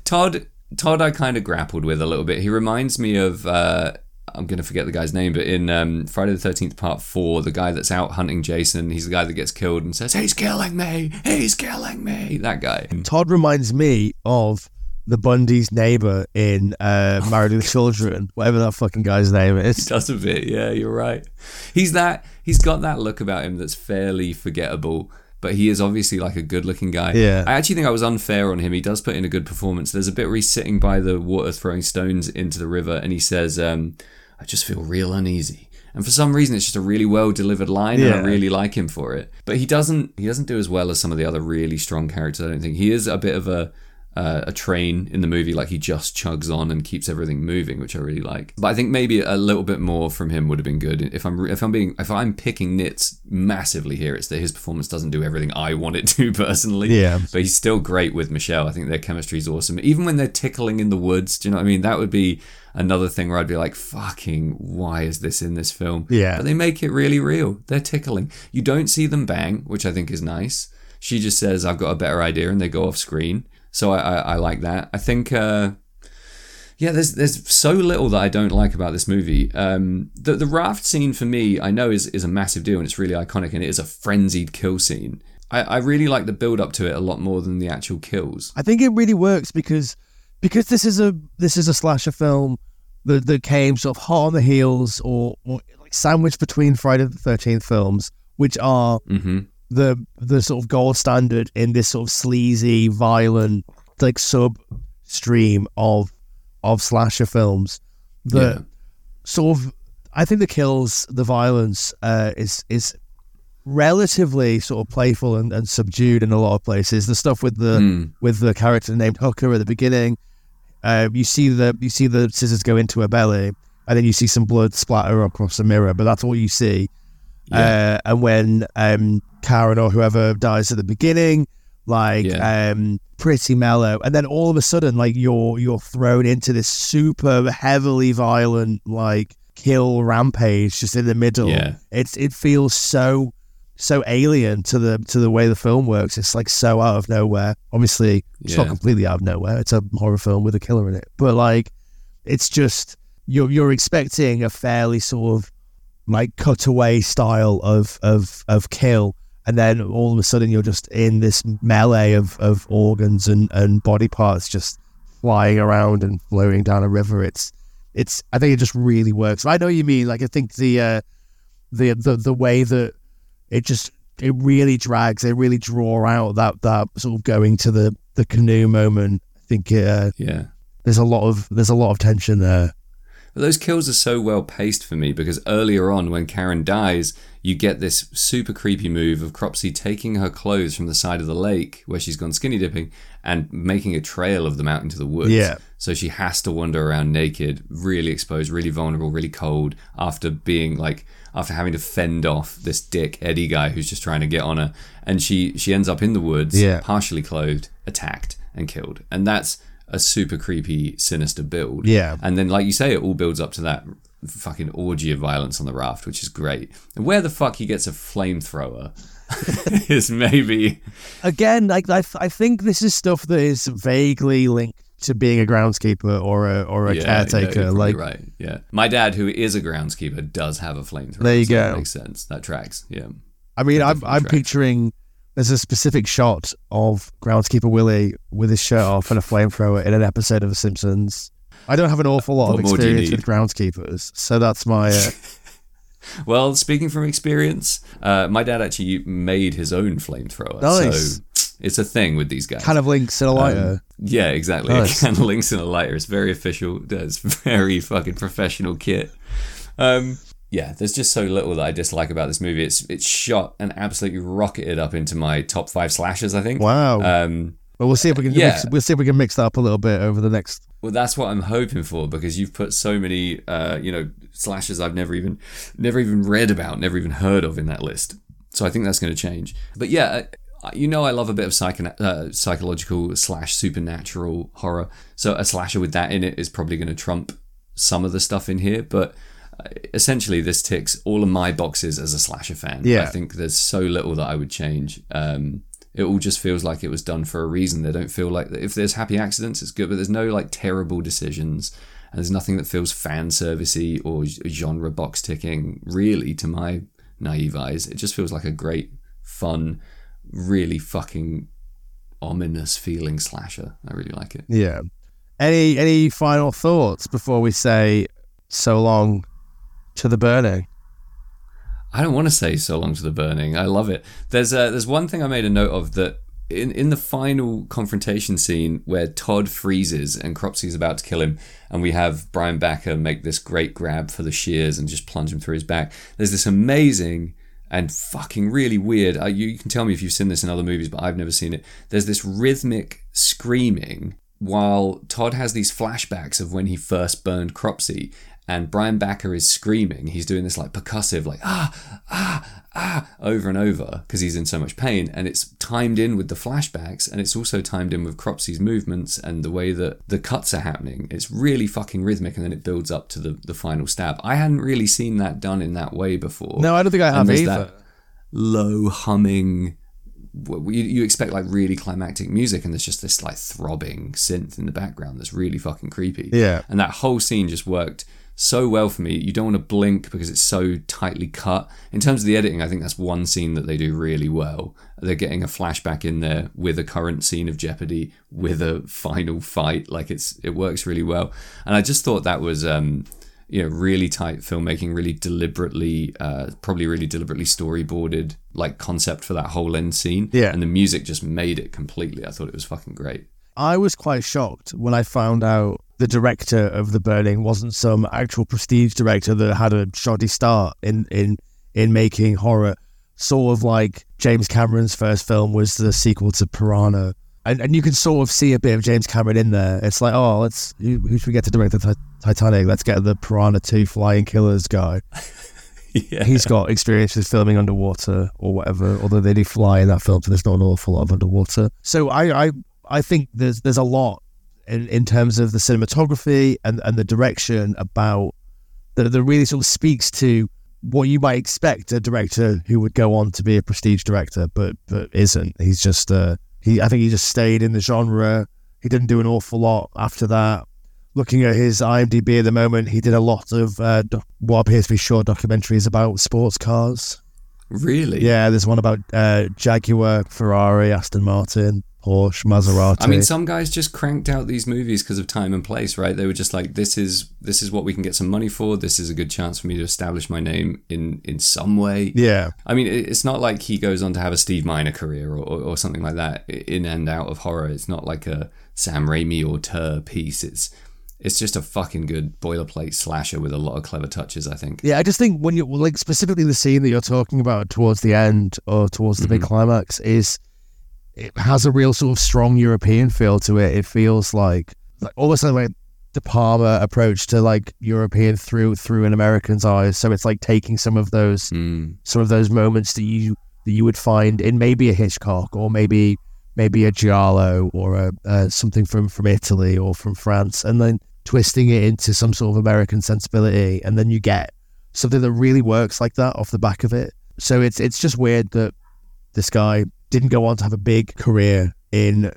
Todd Todd I kind of grappled with a little bit. He reminds me of uh I'm gonna forget the guy's name, but in um, Friday the Thirteenth Part Four, the guy that's out hunting Jason, he's the guy that gets killed and says, "He's killing me! He's killing me!" That guy. Todd reminds me of the Bundy's neighbor in uh, Married with Children, whatever that fucking guy's name He is. does a bit. Yeah, you're right. He's that. He's got that look about him that's fairly forgettable. But he is obviously like a good-looking guy. Yeah. I actually think I was unfair on him. He does put in a good performance. There's a bit where he's sitting by the water, throwing stones into the river, and he says, um, "I just feel real uneasy." And for some reason, it's just a really well-delivered line, and I really like him for it. But he doesn't. He doesn't do as well as some of the other really strong characters. I don't think he is a bit of a uh, a train in the movie, like he just chugs on and keeps everything moving, which I really like. But I think maybe a little bit more from him would have been good. If I'm if I'm being if I'm picking nits massively here, it's that his performance doesn't do everything I want it to personally. Yeah. but he's still great with Michelle. I think their chemistry is awesome. Even when they're tickling in the woods, do you know what I mean? That would be another thing where I'd be like, "Fucking, why is this in this film?" Yeah. but they make it really real. They're tickling. You don't see them bang, which I think is nice. She just says, "I've got a better idea," and they go off screen. So I, I, I like that. I think, uh, yeah, there's there's so little that I don't like about this movie. Um, the the raft scene for me, I know is is a massive deal and it's really iconic and it is a frenzied kill scene. I, I really like the build up to it a lot more than the actual kills. I think it really works because because this is a this is a slasher film that, that came sort of hot on the heels or, or like sandwiched between Friday the Thirteenth films, which are hmm the the sort of gold standard in this sort of sleazy, violent, like sub stream of of slasher films. That Yeah. sort of, I think the kills, the violence uh, is is relatively sort of playful and, and subdued in a lot of places. The stuff with the Mm. with the character named Hooker at the beginning, uh, you see the you see the scissors go into her belly, and then you see some blood splatter across a mirror, but that's all you see. Uh, and when um, Karen or whoever dies at the beginning, like Yeah. um, pretty mellow, and then all of a sudden, like you're you're thrown into this super heavily violent, like kill rampage just in the middle. Yeah. It's it feels so so alien to the to the way the film works. It's like so out of nowhere. Obviously, it's not completely out of nowhere. It's a horror film with a killer in it, but like it's just you're you're expecting a fairly sort of like cutaway style of of of kill, and then all of a sudden you're just in this melee of of organs and and body parts just flying around and floating down a river. It's it's I think it just really works. I know what you mean. Like I think the uh, the the the way that it just it really drags. it really draw out that that sort of going to the the canoe moment. I think uh, Yeah. there's a lot of there's a lot of tension there. But those kills are so well paced for me because earlier on, when Karen dies, you get this super creepy move of Cropsy taking her clothes from the side of the lake where she's gone skinny dipping and making a trail of them out into the woods. Yeah. So she has to wander around naked, really exposed, really vulnerable, really cold after being like after having to fend off this dick Eddie guy who's just trying to get on her, and she she ends up in the woods, Yeah. partially clothed, attacked, and killed, and that's a super creepy, sinister build. Yeah. And then, like you say, it all builds up to that fucking orgy of violence on the raft, which is great. And where the fuck he gets a flamethrower is maybe. Again, like I, I think this is stuff that is vaguely linked to being a groundskeeper or a or a Yeah, caretaker. yeah, like right. Yeah. My dad, who is a groundskeeper, does have a flamethrower. There you so that go. makes sense. That tracks. Yeah. I mean, That I'm I'm tracks. picturing there's a specific shot of groundskeeper Willie with his shirt off and a flamethrower in an episode of The Simpsons. I don't have an awful lot What of more do you experience with groundskeepers, so that's my. Uh, Well, speaking from experience, uh, my dad actually made his own flamethrower. Nice. So it's a thing with these guys. kind of links in a lighter. Yeah, exactly. Nice. Kind of links in a lighter. It's very official. It's very fucking professional kit. Um, yeah, there's just so little that I dislike about this movie. It's it's shot and absolutely rocketed up into my top five slashes. I think. wow. Um, well, we'll see if we can yeah. mix, we'll see if we can mix that up a little bit over the next. well, that's what I'm hoping for because you've put so many, uh, you know, slashes I've never even, never even read about, never even heard of in that list. So I think that's going to change. But yeah, you know, I love a bit of psycho- uh, psychological slash supernatural horror. So a slasher with that in it is probably going to trump some of the stuff in here. But essentially, this ticks all of my boxes as a slasher fan. Yeah. I think there's so little that I would change. Um, it all just feels like it was done for a reason. They don't feel like if there's happy accidents, it's good, but there's no like terrible decisions. And there's nothing that feels fan servicey or genre box ticking, really, to my naive eyes. It just feels like a great, fun, really fucking ominous feeling slasher. I really like it. Yeah. Any any final thoughts before we say so long to the burning? I don't want to say so long to the burning. I love it. There's uh, there's one thing I made a note of that in in the final confrontation scene where Todd freezes and Cropsy's about to kill him, and we have Brian Backer make this great grab for the shears and just plunge him through his back. There's this amazing and fucking really weird. Uh, you, you can tell me if you've seen this in other movies, but I've never seen it. There's this rhythmic screaming while Todd has these flashbacks of when he first burned Cropsy, and Brian Backer is screaming. He's doing this like percussive, like ah, ah, ah, over and over because he's in so much pain. And it's timed in with the flashbacks, and it's also timed in with Cropsy's movements and the way that the cuts are happening. It's really fucking rhythmic, and then it builds up to the, the final stab. I hadn't really seen that done in that way before. No, I don't think I have either. that low humming you, you expect like really climactic music and there's just this like throbbing synth in the background that's really fucking creepy Yeah. and that whole scene just worked so well for me you don't want to blink because it's so tightly cut in terms of the editing i think that's one scene that they do really well they're getting a flashback in there with a current scene of jeopardy with a final fight like it's it works really well and i just thought that was um you know, really tight filmmaking, really deliberately, uh, probably really deliberately storyboarded, like concept for that whole end scene. Yeah. And the music just made it completely. I thought it was fucking great. I was quite shocked when I found out the director of The Burning wasn't some actual prestige director that had a shoddy start in in in making horror. Sort of like James Cameron's first film was the sequel to Piranha. And, and you can sort of see a bit of James Cameron in there. It's like, oh, let's who, who should we get to direct the Ti- Titanic? Let's get the Piranha Two Flying Killers guy. yeah. He's got experience with filming underwater or whatever. Although they do fly in that film, so there's not an awful lot of underwater. So I I, I think there's there's a lot in, in terms of the cinematography and, and the direction about that, that really sort of speaks to what you might expect a director who would go on to be a prestige director, but but isn't. He's just uh, he. I think he just stayed in the genre. He didn't do an awful lot after that. Looking at his IMDb at the moment, he did a lot of uh, what appears to be short documentaries about sports cars. Really? Yeah, there's one about uh, Jaguar, Ferrari, Aston Martin, Porsche, Maserati. I mean, some guys just cranked out these movies because of time and place, right? They were just like, "This is this is what we can get some money for. This is a good chance for me to establish my name in in some way." yeah, I mean, it's not like he goes on to have a Steve Miner career or, or, or something like that in and out of horror. It's not like a Sam Raimi or Tur piece. It's it's just a fucking good boilerplate slasher with a lot of clever touches. I think. Yeah, I just think when you like specifically the scene that you're talking about towards the end or towards the big climax is it has a real sort of strong European feel to it. It feels like, like almost like De Palma approach to like European through through an American's eyes. So it's like taking some of those Mm, some of those moments that you that you would find in maybe a Hitchcock or maybe maybe a Giallo or a uh, something from from Italy or from France, and then twisting it into some sort of American sensibility, and then you get something that really works like that off the back of it. So it's it's just weird that this guy didn't go on to have a big career in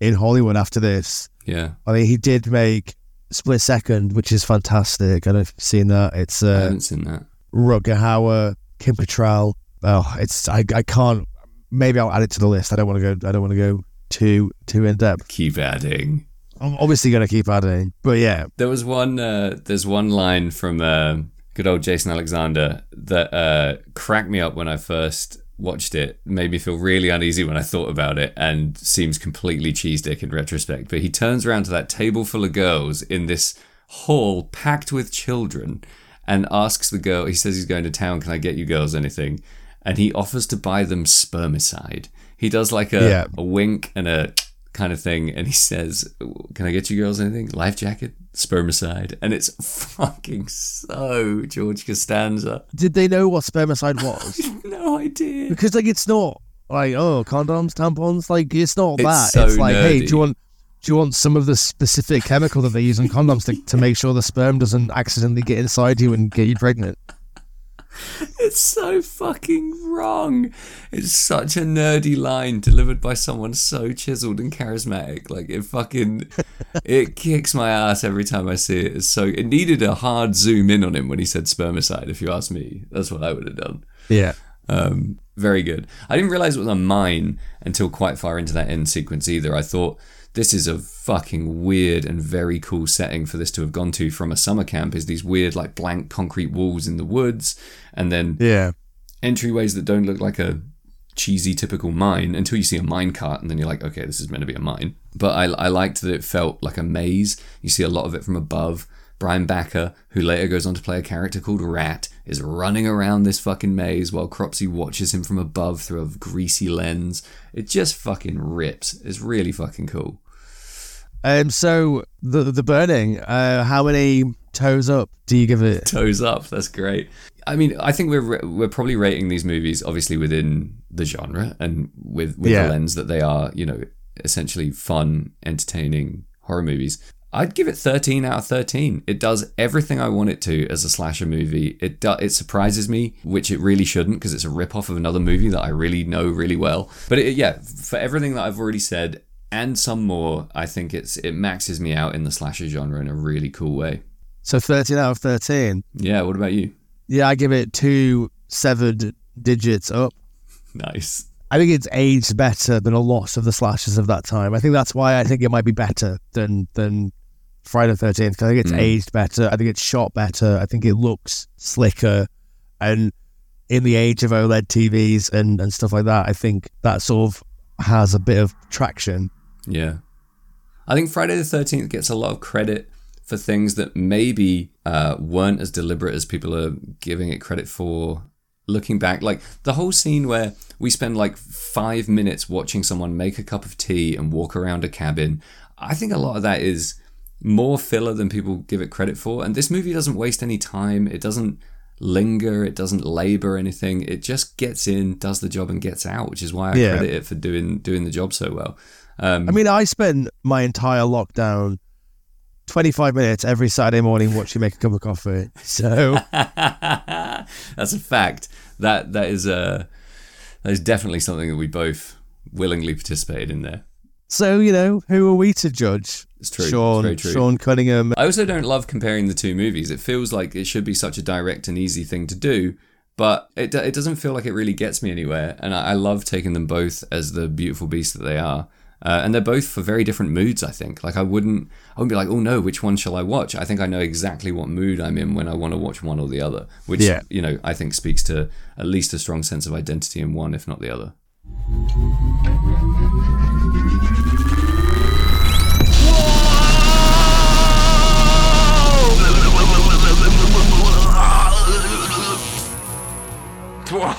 in Hollywood after this. yeah, I mean, he did make Split Second, which is fantastic. I don't know if you've seen that. It's I uh, haven't seen that. Rutger Hauer, Kim Cattrall. Oh, it's I, I can't. Maybe I'll add it to the list. I don't want to go. I don't want to go too too in depth. Keep adding. I'm obviously going to keep adding, but yeah, There was one. Uh, there's one line from uh, good old Jason Alexander that uh, cracked me up when I first watched it. Made me feel really uneasy when I thought about it, and seems completely cheese dick in retrospect. But he turns around to that table full of girls in this hall packed with children, and asks the girl. He says he's going to town. Can I get you girls anything? And he offers to buy them spermicide. He does like a, Yeah. a wink and a kind of thing, and he says, "Can I get you girls anything? Life jacket, spermicide," and it's fucking so George Costanza. did they know what spermicide was? No idea. because like it's not like oh condoms, tampons. Like it's not It's that. so it's like hey, do you want do you want some of the specific chemical that they use in condoms to, to make sure the sperm doesn't accidentally get inside you and get you pregnant? It's so fucking wrong. It's such a nerdy line delivered by someone so chiseled and charismatic. Like it fucking, it kicks my ass every time I see it. It's so it needed a hard zoom in on him when he said spermicide. If you ask me, that's what I would have done. Yeah. Um, very good. I didn't realize it was a mine until quite far into that end sequence either. I thought this is a fucking weird and very cool setting for this to have gone to from a summer camp. Is these weird like blank concrete walls in the woods, and then Yeah. entryways that don't look like a cheesy typical mine until you see a mine cart and then you're like okay this is meant to be a mine. But I, I liked that it felt like a maze. You see a lot of it from above. Brian backer who later goes on to play a character called rat is running around this fucking maze while cropsy watches him from above through a greasy lens. It just fucking rips. It's really fucking cool Um. So the the burning. Uh. How many toes up do you give it? toes up. That's great. I mean, I think we're we're probably rating these movies obviously within the genre and with with Yeah. the lens that they are, you know, essentially fun, entertaining horror movies. I'd give it 13 out of 13. It does everything I want it to as a slasher movie. It do, it surprises me, which it really shouldn't because it's a rip off of another movie that I really know really well. But it, yeah, for everything that I've already said and some more, I think it's it maxes me out in the slasher genre in a really cool way. So thirteen out of thirteen. Yeah, what about you? Yeah, I give it two severed digits up. Nice. I think it's aged better than a lot of the slashes of that time. I think that's why I think it might be better than than Friday the Thirteenth. I think it's Mm. aged better. I think it's shot better. I think it looks slicker, and in the age of OLED TVs and and stuff like that, I think that sort of has a bit of traction. Yeah. I think Friday the 13th gets a lot of credit for things that maybe uh, weren't as deliberate as people are giving it credit for. Looking back, like the whole scene where we spend like five minutes watching someone make a cup of tea and walk around a cabin, I think a lot of that is more filler than people give it credit for. And this movie doesn't waste any time. It doesn't linger. It doesn't labor anything. It just gets in, does the job, and gets out, which is why I Yeah. credit it for doing doing the job so well. Um, I mean, I spent my entire lockdown 25 minutes every Saturday morning watching make a cup of coffee. So That's a fact. That that is uh, that is definitely something that we both willingly participated in there. so you know who are we to judge? It's true. Sean very true. Sean Cunningham. I also don't love comparing the two movies. It feels like it should be such a direct and easy thing to do, but it, it doesn't feel like it really gets me anywhere. And I, I love taking them both as the beautiful beasts that they are. Uh, and they're both for very different moods. I think. Like I wouldn't, I wouldn't be like, oh no, which one shall I watch? I think I know exactly what mood I'm in when I want to watch one or the other. Which Yeah. you know, I think speaks to at least a strong sense of identity in one, if not the other.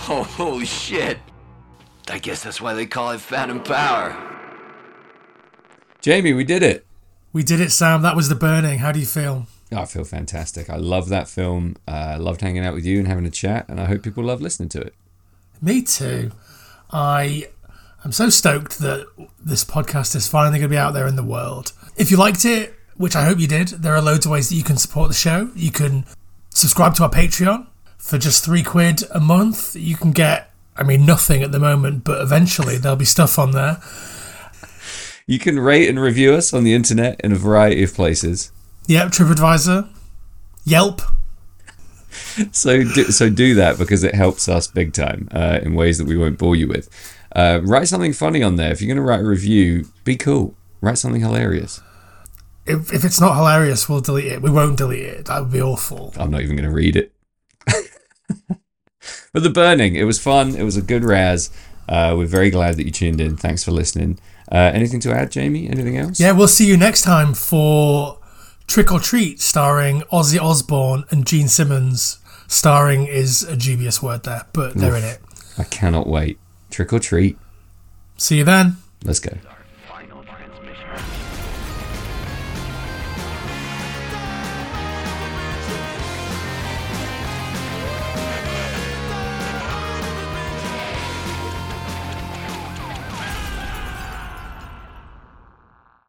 Whoa, holy shit. I guess that's why they call it Phantom Power. Jamie, we did it. We did it, Sam. That was the burning. How do you feel? Oh, I feel fantastic. I love that film. Uh, I loved hanging out with you and having a chat, and I hope people love listening to it. Me too. I am so stoked that this podcast is finally going to be out there in the world. If you liked it, which I hope you did, there are loads of ways that you can support the show. You can subscribe to our Patreon for just three quid a month. You can get, I mean, nothing at the moment, but eventually there'll be stuff on there. You can rate and review us on the internet in a variety of places. Yep, TripAdvisor, Yelp. So do, so do that because it helps us big time uh, in ways that we won't bore you with. Uh, write something funny on there. If you're going to write a review, be cool. Write something hilarious. If, if it's not hilarious, we'll delete it. We won't delete it. That would be awful. I'm not even going to read it. but the burning, it was fun. It was a good razz. Uh, we're very glad that you tuned in. Thanks for listening. Uh, anything to add, Jamie? Anything else? Yeah, we'll see you next time for Trick or Treat, starring Ozzy Osbourne and Gene Simmons. Starring is a dubious word there, but they're in it. I cannot wait. Trick or treat. See you then. Let's go.